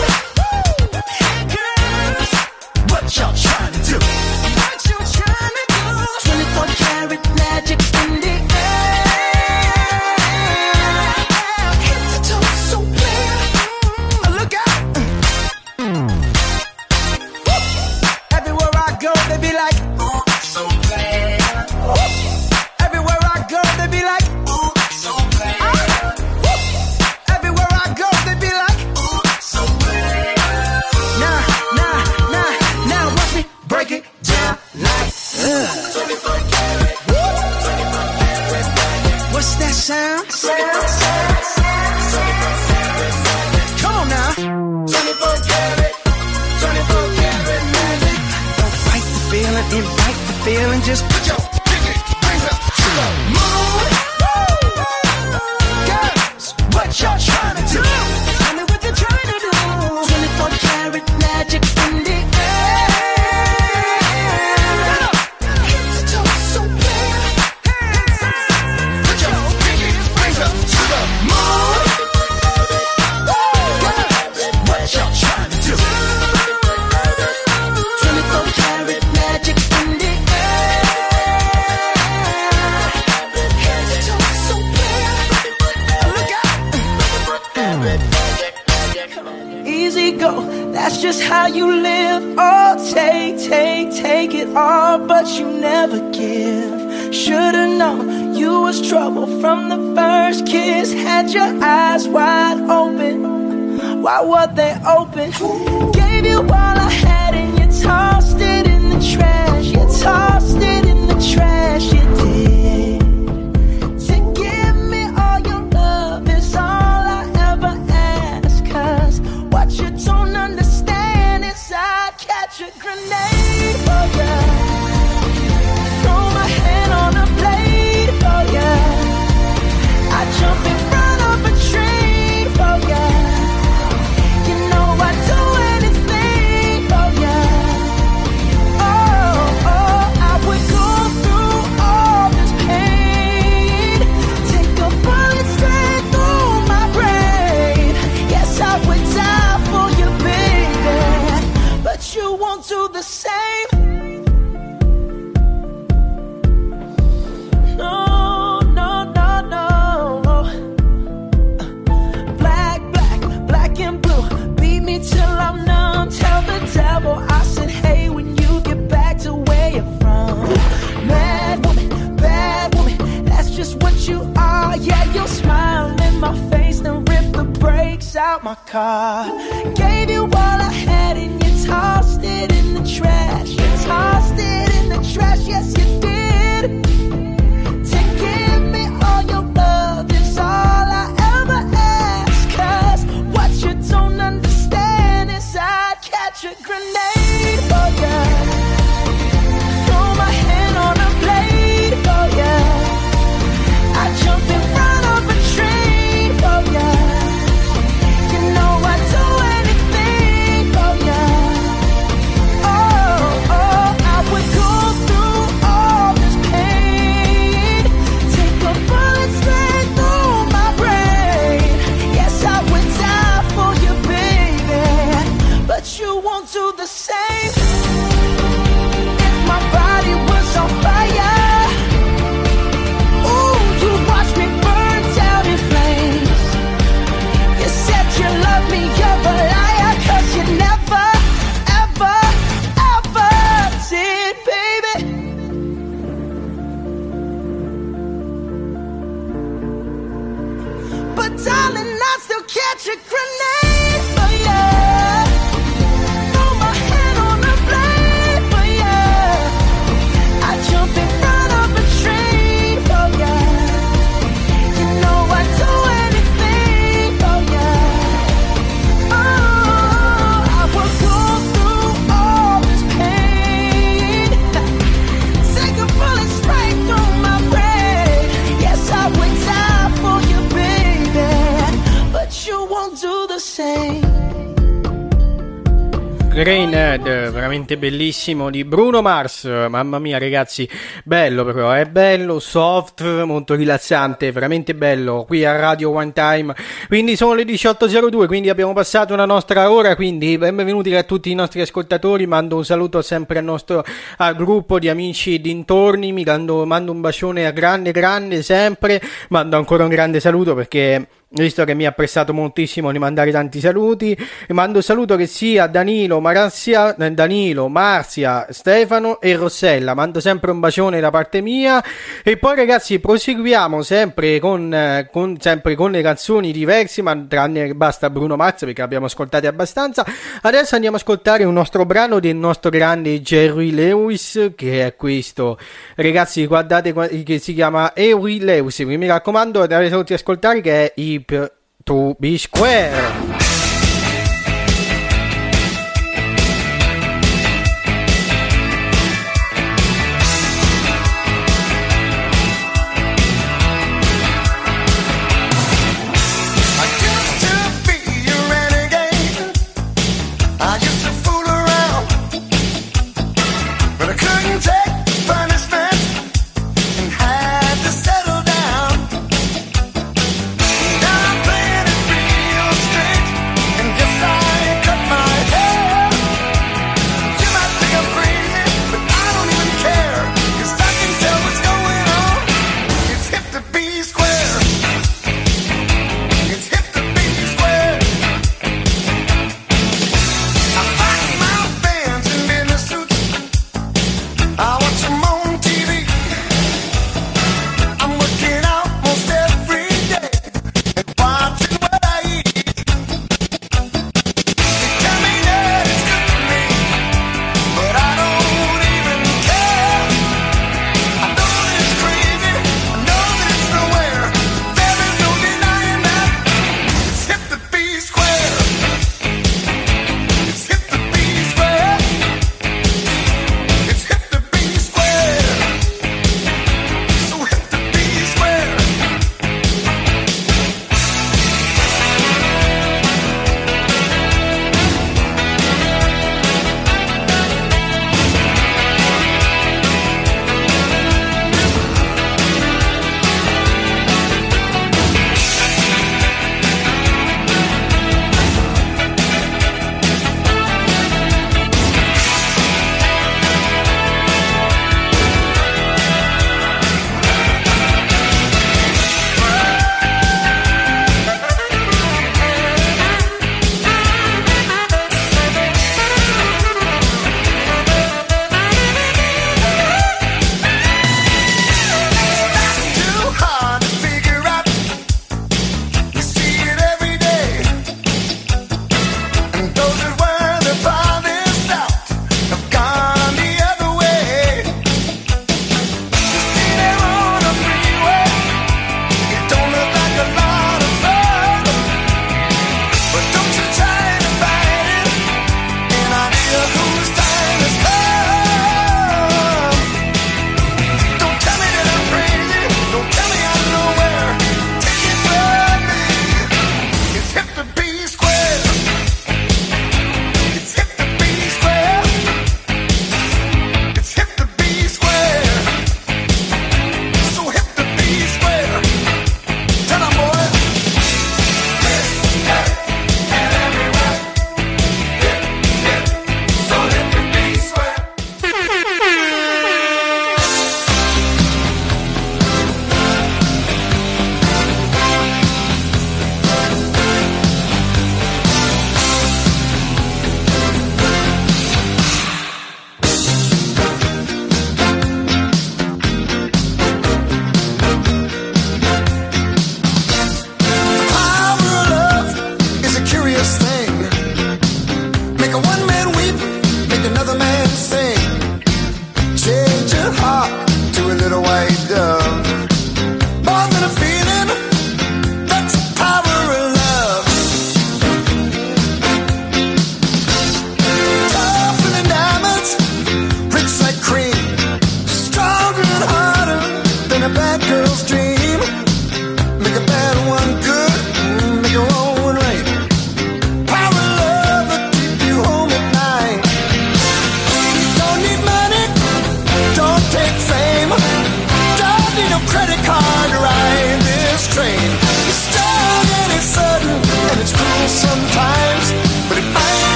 Veramente bellissimo di Bruno Mars. Mamma mia, ragazzi, bello però, è bello, soft, molto rilassante, veramente bello. Qui a Radio One Time. Quindi sono le 18.02, quindi abbiamo passato una nostra ora. Quindi benvenuti a tutti i nostri ascoltatori. Mando un saluto sempre al nostro al gruppo di amici dintorni. Mi mando, mando un bacione a grande, grande sempre. Mando ancora un grande saluto perché visto che mi ha prestato moltissimo di mandare tanti saluti, e mando un saluto che sia Danilo, Marazia, eh, Danilo, Marzia, Stefano e Rossella. Mando sempre un bacione da parte mia. E poi, ragazzi, proseguiamo sempre con, eh, con- sempre con le canzoni diverse, ma tranne basta Bruno Mars perché abbiamo ascoltate abbastanza. Adesso andiamo a ascoltare un nostro brano del nostro grande Jerry Lewis, che è questo. Ragazzi, guardate che si chiama Harry Lewis. Mi raccomando, tutti ascoltare che è Hip to be Square.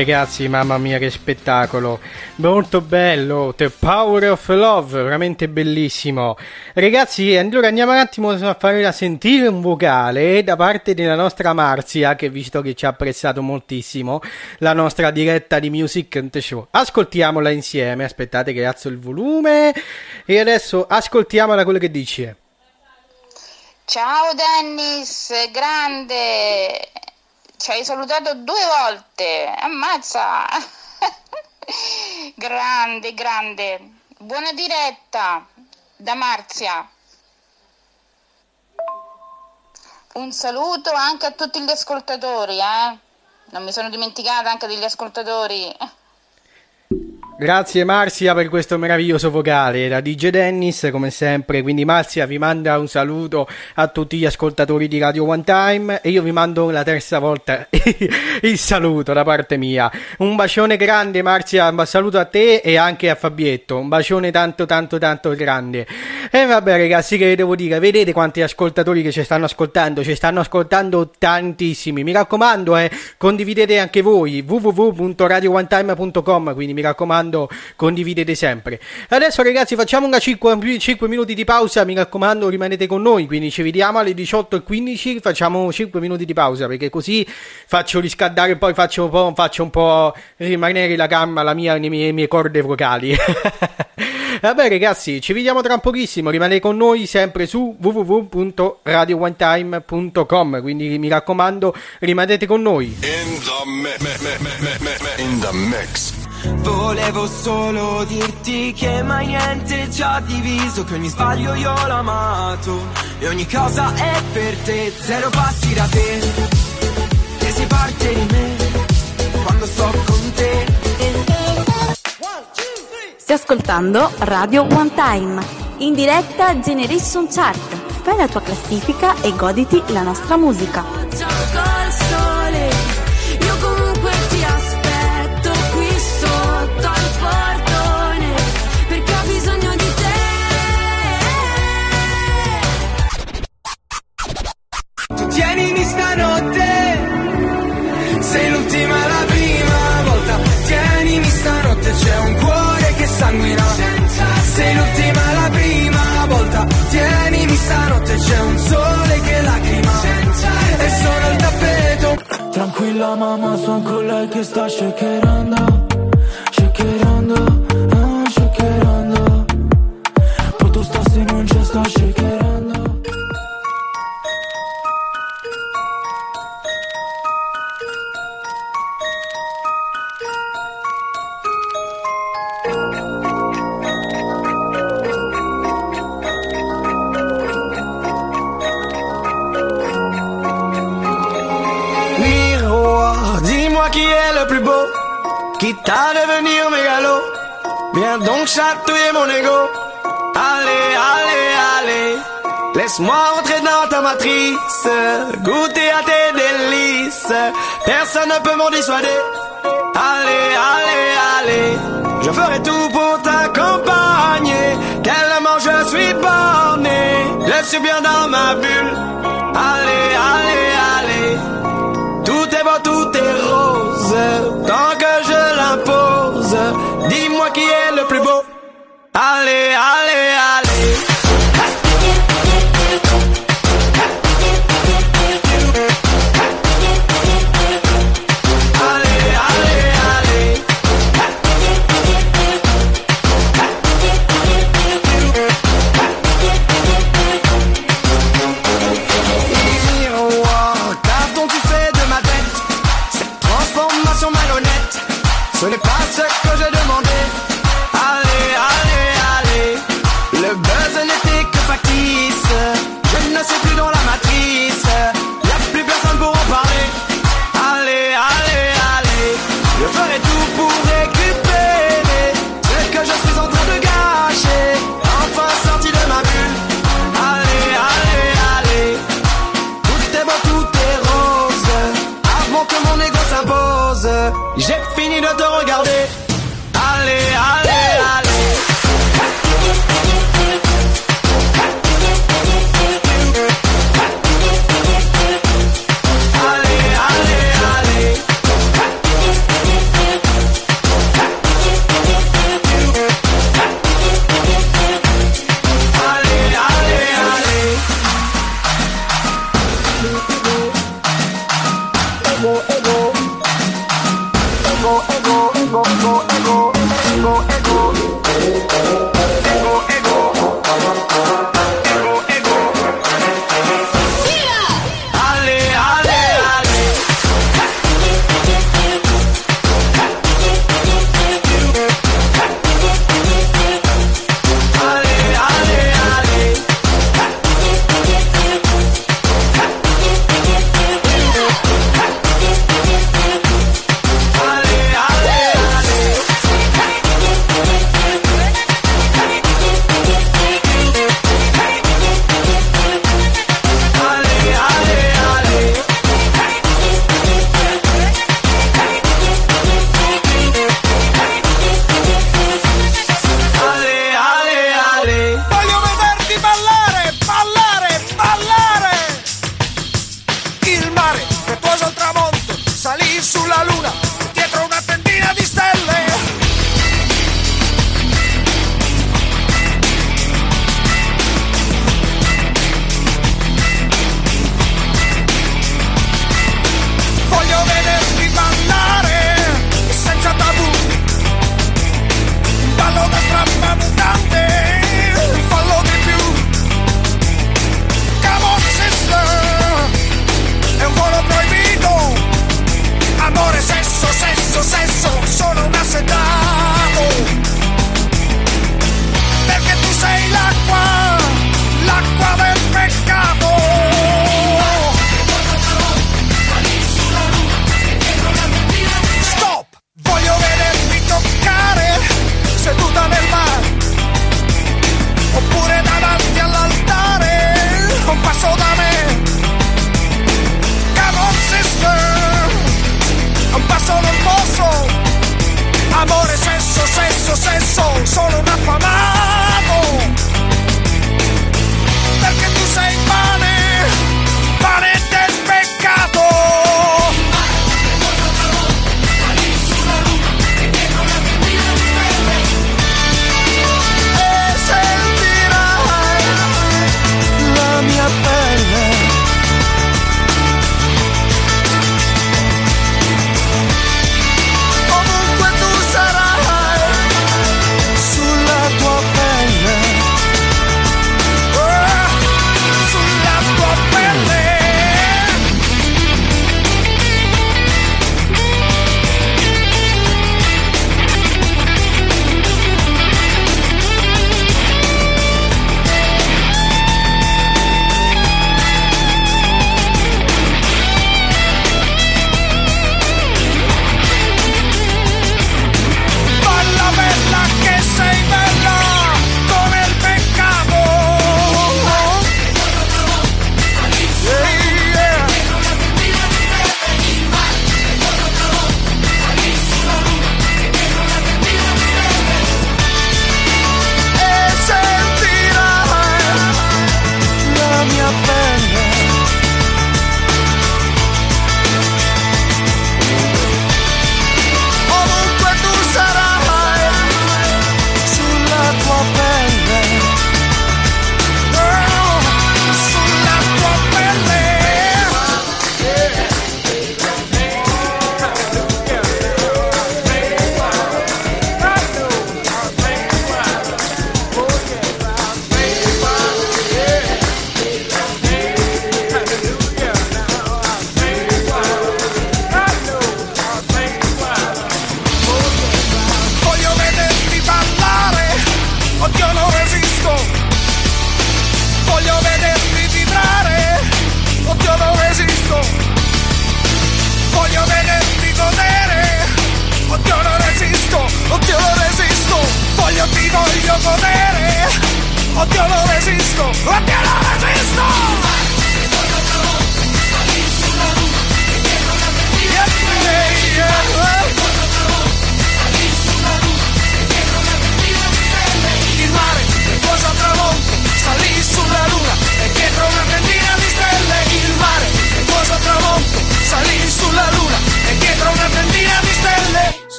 Ragazzi, mamma mia che spettacolo, molto bello, The Power of Love, veramente bellissimo. Ragazzi, allora andiamo un attimo a fare sentire un vocale da parte della nostra Marzia, che visto che ci ha apprezzato moltissimo, la nostra diretta di Music and Show. Ascoltiamola insieme, aspettate che alzo il volume e adesso ascoltiamola quello che dice. Ciao Dennis, grande! Ci hai salutato due volte, ammazza! grande, grande. Buona diretta da Marzia. Un saluto anche a tutti gli ascoltatori, eh? Non mi sono dimenticata anche degli ascoltatori. Grazie Marzia per questo meraviglioso vocale. Da DJ Dennis come sempre quindi Marzia vi manda un saluto a tutti gli ascoltatori di Radio One Time e io vi mando la terza volta il saluto da parte mia. Un bacione grande Marzia un saluto a te e anche a Fabietto. Un bacione tanto tanto tanto grande. E vabbè ragazzi che devo dire? Vedete quanti ascoltatori che ci stanno ascoltando? Ci stanno ascoltando tantissimi. Mi raccomando eh, condividete anche voi www.radioonetime.com quindi mi raccomando condividete sempre. Adesso ragazzi facciamo una 5, 5 minuti di pausa, mi raccomando rimanete con noi, quindi ci vediamo alle 18.15, facciamo 5 minuti di pausa perché così faccio riscaldare e poi faccio un po', faccio un po' rimanere la gamma, la mia, le mie, le mie corde vocali. Vabbè ragazzi, ci vediamo tra pochissimo, rimanete con noi sempre su www.radioonetime.com, quindi mi raccomando rimanete con noi. In the mix. Volevo solo dirti che mai niente ci ha diviso, che ogni sbaglio io l'ho amato e ogni cosa è per te, zero passi da te e si parte di me quando sto con te. Stai ascoltando Radio One Time, in diretta Generation Chart. Fai la tua classifica e goditi la nostra musica. Tienimi stanotte, sei l'ultima la prima volta. Tienimi stanotte, c'è un cuore che sanguina. Sei l'ultima la prima volta. Tienimi stanotte, c'è un sole che lacrima. E sono il tappeto. Tranquilla mamma, sono con lei che sta Shakerando, à devenir mégalo. Viens donc chatouiller mon ego. Allez, allez, allez. Laisse-moi entrer dans ta matrice, goûter à tes délices. Personne ne peut m'en dissuader. Allez, allez, allez. Je ferai tout pour t'accompagner. Tellement je suis borné. Je suis bien dans ma bulle. Allez, allez, allez. Tout est beau, tout est rose. Tant que Ale, ale, ale.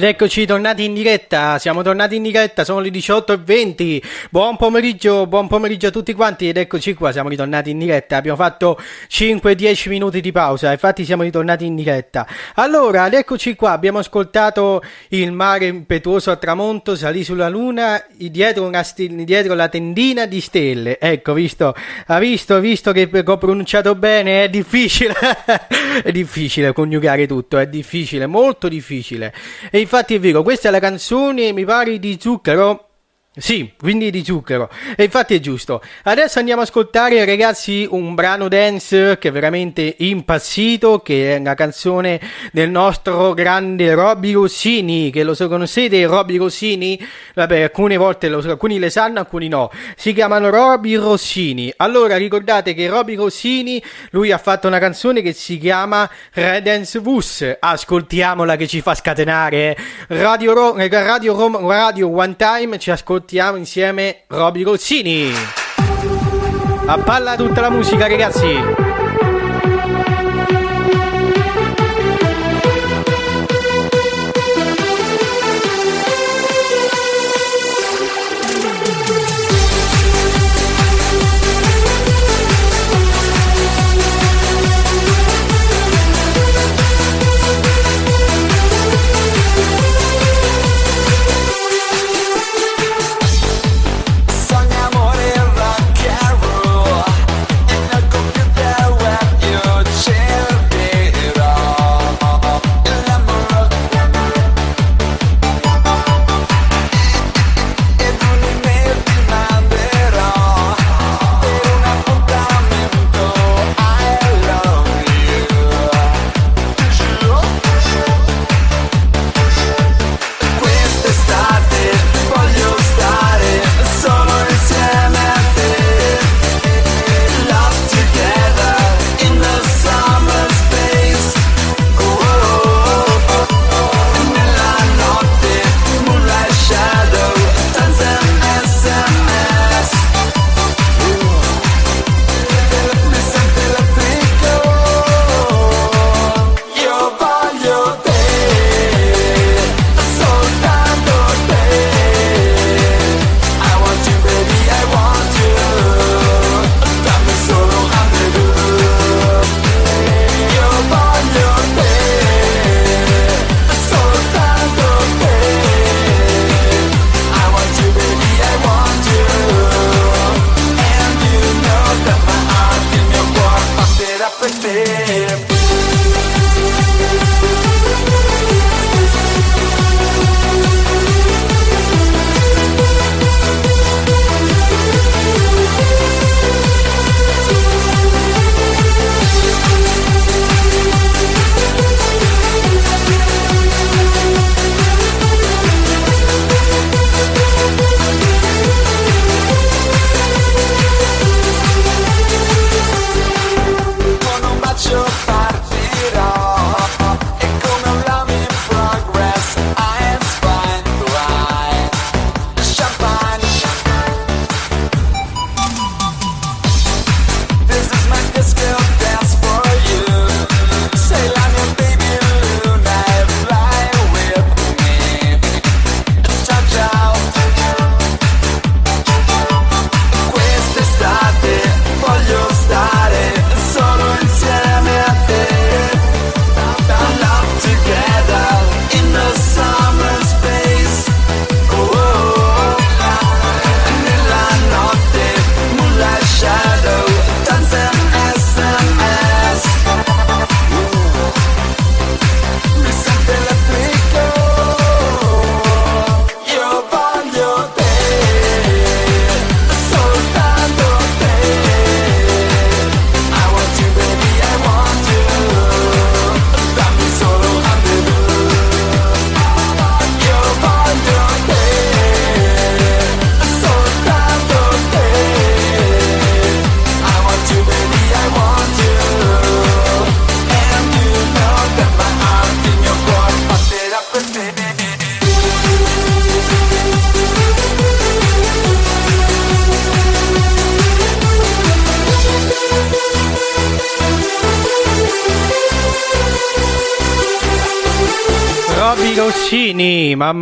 Ed eccoci tornati in diretta, siamo tornati in diretta, sono le 18.20, buon pomeriggio, buon pomeriggio a tutti quanti ed eccoci qua, siamo ritornati in diretta, abbiamo fatto 5-10 minuti di pausa, infatti siamo ritornati in diretta. Allora, ed eccoci qua, abbiamo ascoltato il mare impetuoso a tramonto, salì sulla luna, dietro, sti- dietro la tendina di stelle, ecco, visto, ha visto, visto che ho pronunciato bene, è difficile, è difficile coniugare tutto, è difficile, molto difficile. E infatti è vero, questa è la canzone, mi pare, di Zucchero. Sì, quindi di zucchero. E infatti è giusto. Adesso andiamo a ascoltare, ragazzi, un brano dance che è veramente impazzito, che è una canzone del nostro grande Robby Rossini, che lo so conoscete, Robby Rossini? Vabbè, alcune volte lo so, alcuni le sanno, alcuni no. Si chiamano Robby Rossini. Allora, ricordate che Robby Rossini, lui ha fatto una canzone che si chiama Redance Vus. Ascoltiamola che ci fa scatenare. eh. Radio, Ro- eh, Radio, Rom- Radio One Time, ci ascoltiamo insieme Robby Rossini. A palla tutta la musica, ragazzi.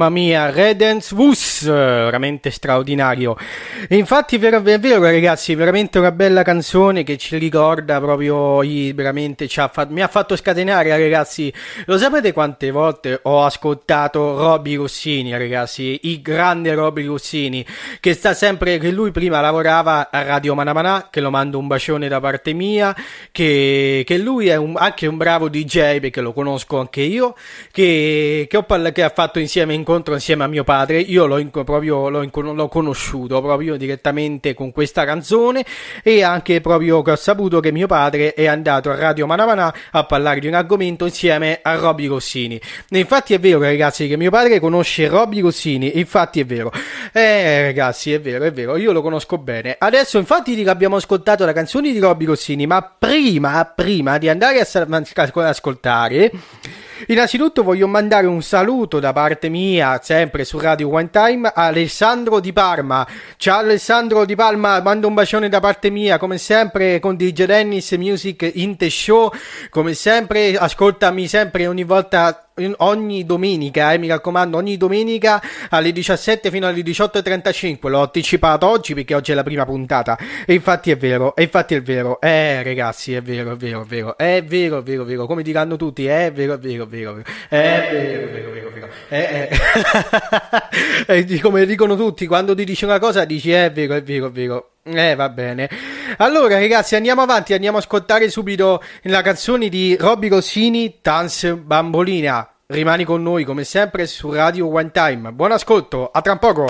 Rossini, mamma mia, Redens Wus, veramente straordinario. E infatti è vero, è vero ragazzi, veramente una bella canzone che ci ricorda proprio, veramente ha fa- mi ha fatto scatenare ragazzi. Lo sapete quante volte ho ascoltato Robby Rossini ragazzi, il grande Robby Rossini, che sta sempre, che lui prima lavorava a Radio Manamanà, che lo mando un bacione da parte mia, che, che lui è un- anche un bravo DJ perché lo conosco anche io, che, che, ho che ha fatto insieme incontro insieme a mio padre. Io l'ho, inco- proprio, l'ho, l'ho conosciuto proprio direttamente con questa canzone e anche proprio che ho saputo che mio padre è andato a Radio Manamanà a parlare di un argomento insieme a Robby Rossini. E infatti è vero ragazzi che mio padre conosce Robby Rossini, infatti è vero. Eh ragazzi è vero, è vero, io lo conosco bene. Adesso infatti dico, abbiamo ascoltato la canzone di Robby Rossini, ma prima, prima di andare a ad ascoltare... Innanzitutto voglio mandare un saluto da parte mia, sempre su Radio One Time, a Alessandro Di Parma. Ciao Alessandro Di Parma, mando un bacione da parte mia, come sempre con DJ Dennis Music in the Show, come sempre ascoltami sempre ogni volta ogni domenica, eh, mi raccomando, ogni domenica alle 17 fino alle 18.35. L'ho anticipato oggi perché oggi è la prima puntata. E infatti è vero, e infatti è vero. Eh, ragazzi, è vero, è vero, è vero. È vero, è vero, è vero. Come diranno tutti, è vero, è vero, è vero. è vero. È vero, è vero, vero. Eh, eh. E di- come dicono tutti, quando ti dici una cosa dici è vero, è vero, è vero. Eh, va bene. Allora, ragazzi, andiamo avanti, andiamo a ascoltare subito la canzone di Robby Rossini, Dance Bambolina. Rimani con noi come sempre su Radio One Time. Buon ascolto, a tra poco.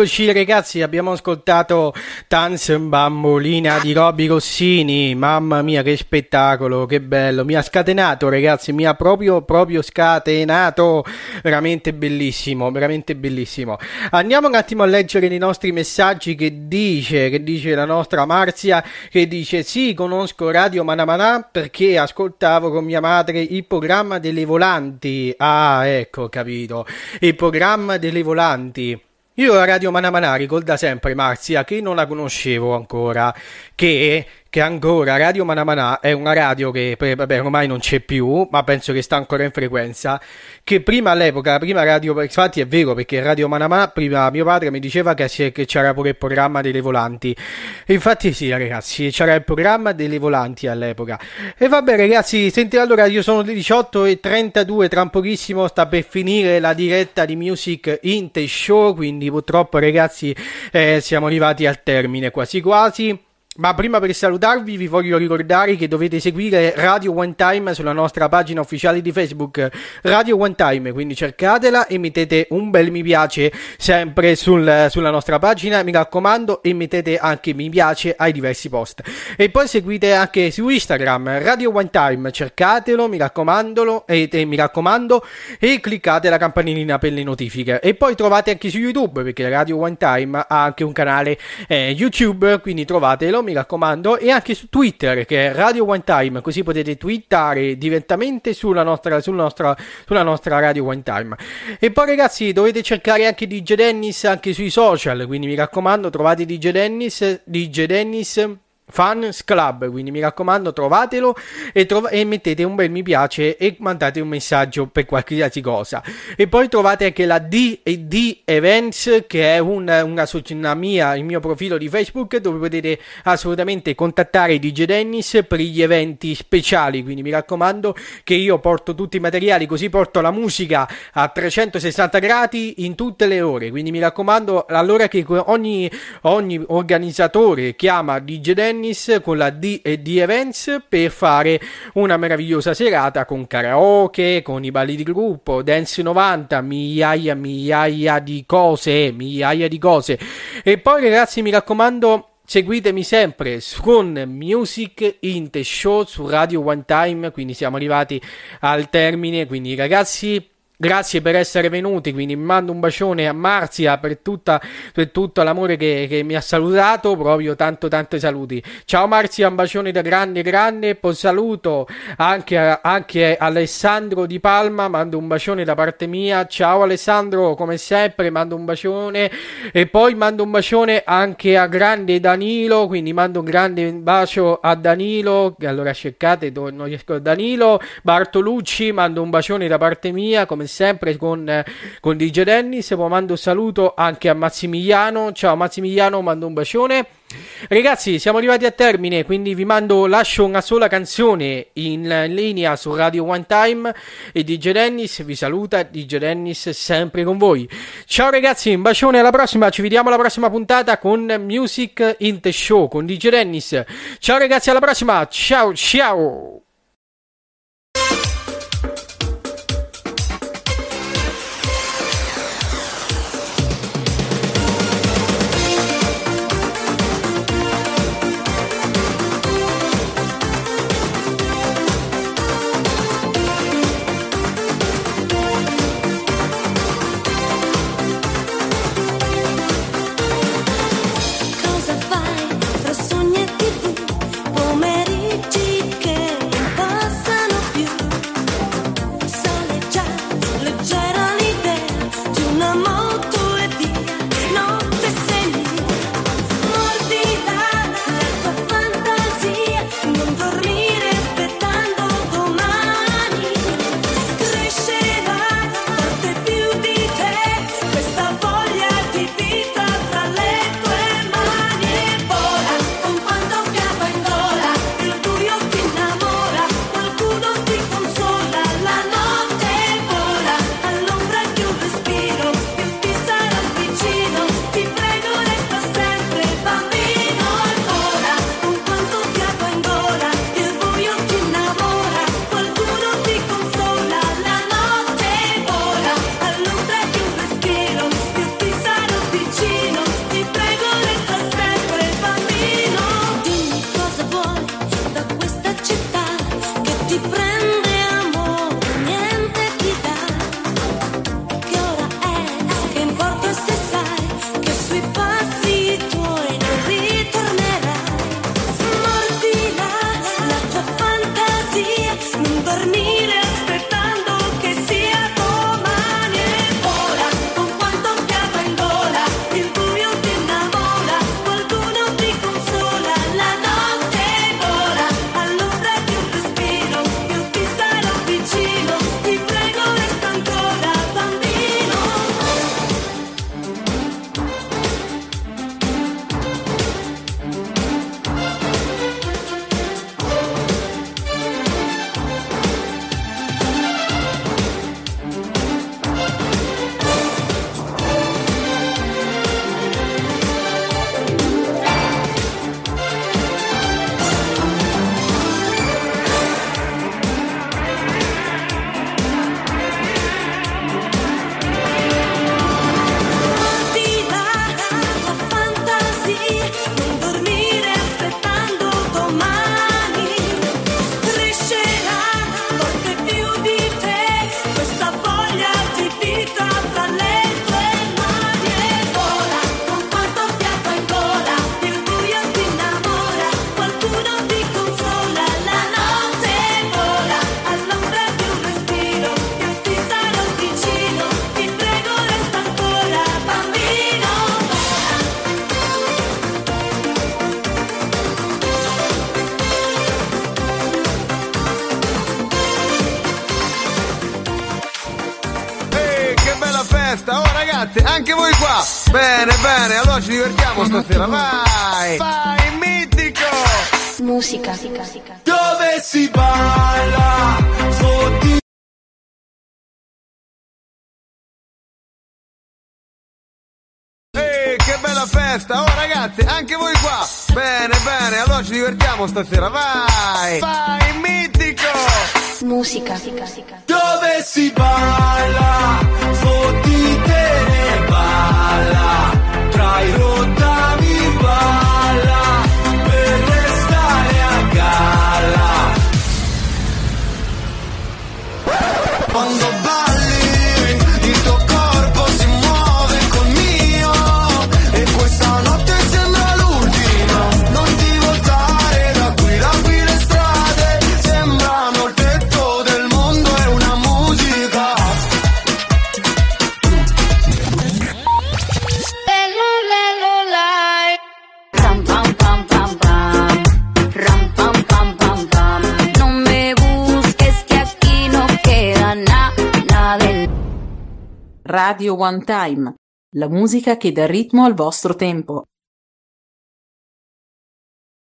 Eccoci ragazzi, abbiamo ascoltato Tanz Bambolina di Robby Rossini, mamma mia che spettacolo, che bello, mi ha scatenato ragazzi, mi ha proprio proprio scatenato, veramente bellissimo, veramente bellissimo. Andiamo un attimo a leggere i nostri messaggi. Che dice, che dice la nostra Marzia, che dice sì conosco Radio Manamanà perché ascoltavo con mia madre il programma delle volanti, ah ecco capito, il programma delle volanti. Io la Radio Manamana ricorda sempre Marzia che non la conoscevo ancora, che, che ancora Radio Manamana è una radio che beh, vabbè, ormai non c'è più, ma penso che sta ancora in frequenza, che prima all'epoca, prima radio, infatti è vero perché Radio Manamana, prima mio padre mi diceva che, che c'era pure il programma delle volanti, e infatti sì ragazzi, c'era il programma delle volanti all'epoca. E vabbè ragazzi, senti allora io sono le 18 e 32, tra pochissimo sta per finire la diretta di Music in the Show, quindi purtroppo ragazzi eh, siamo arrivati al termine quasi quasi. Ma prima per salutarvi vi voglio ricordare che dovete seguire Radio One Time sulla nostra pagina ufficiale di Facebook Radio One Time, quindi cercatela e mettete un bel mi piace sempre sul- sulla nostra pagina, mi raccomando, e mettete anche mi piace ai diversi post. E poi seguite anche su Instagram Radio One Time, cercatelo, mi raccomando, e, e mi raccomando, e cliccate la campanellina per le notifiche. E poi trovate anche su YouTube, perché Radio One Time ha anche un canale eh, YouTube, quindi trovatelo, mi raccomando, e anche su Twitter, che è Radio One Time, così potete twittare direttamente sulla nostra, sul nostra, sulla nostra Radio One Time. E poi ragazzi, dovete cercare anche DJ Dennis anche sui social, quindi mi raccomando, trovate DJ Dennis, DJ Dennis Fans Club, quindi mi raccomando trovatelo e, trov- e mettete un bel mi piace e mandate un messaggio per qualsiasi cosa. E poi trovate anche la D&D Events che è un- una, una mia, il mio profilo di Facebook dove potete assolutamente contattare DJ Dennis per gli eventi speciali, quindi mi raccomando che io porto tutti i materiali così porto la musica a 360 gradi in tutte le ore, quindi mi raccomando allora che ogni, ogni organizzatore chiama DJ Dennis con la D e D Events per fare una meravigliosa serata con karaoke, con i balli di gruppo, dance 90, migliaia, migliaia di cose, migliaia di cose. E poi ragazzi mi raccomando Seguitemi sempre con Music in the Show su Radio One Time, quindi siamo arrivati al termine, quindi ragazzi Grazie per essere venuti, quindi mando un bacione a Marzia per, tutta, per tutto l'amore che, che mi ha salutato, proprio tanto tanto saluti. Ciao Marzia, un bacione da grande grande, poi saluto anche, anche Alessandro Di Palma, mando un bacione da parte mia. Ciao Alessandro, come sempre mando un bacione e poi mando un bacione anche a grande Danilo, quindi mando un grande bacio a Danilo, allora cercate non riesco Danilo, Bartolucci, mando un bacione da parte mia, come sempre con, eh, con DJ Dennis, mando un saluto anche a Massimiliano, ciao Massimiliano, mando un bacione. Ragazzi, siamo arrivati a termine, quindi vi mando, lascio una sola canzone in linea su Radio One Time e DJ Dennis vi saluta, DJ Dennis sempre con voi. Ciao ragazzi, un bacione, alla prossima, ci vediamo alla prossima puntata con Music in the Show con DJ Dennis. Ciao ragazzi, alla prossima, ciao ciao! Time, la musica che dà ritmo al vostro tempo.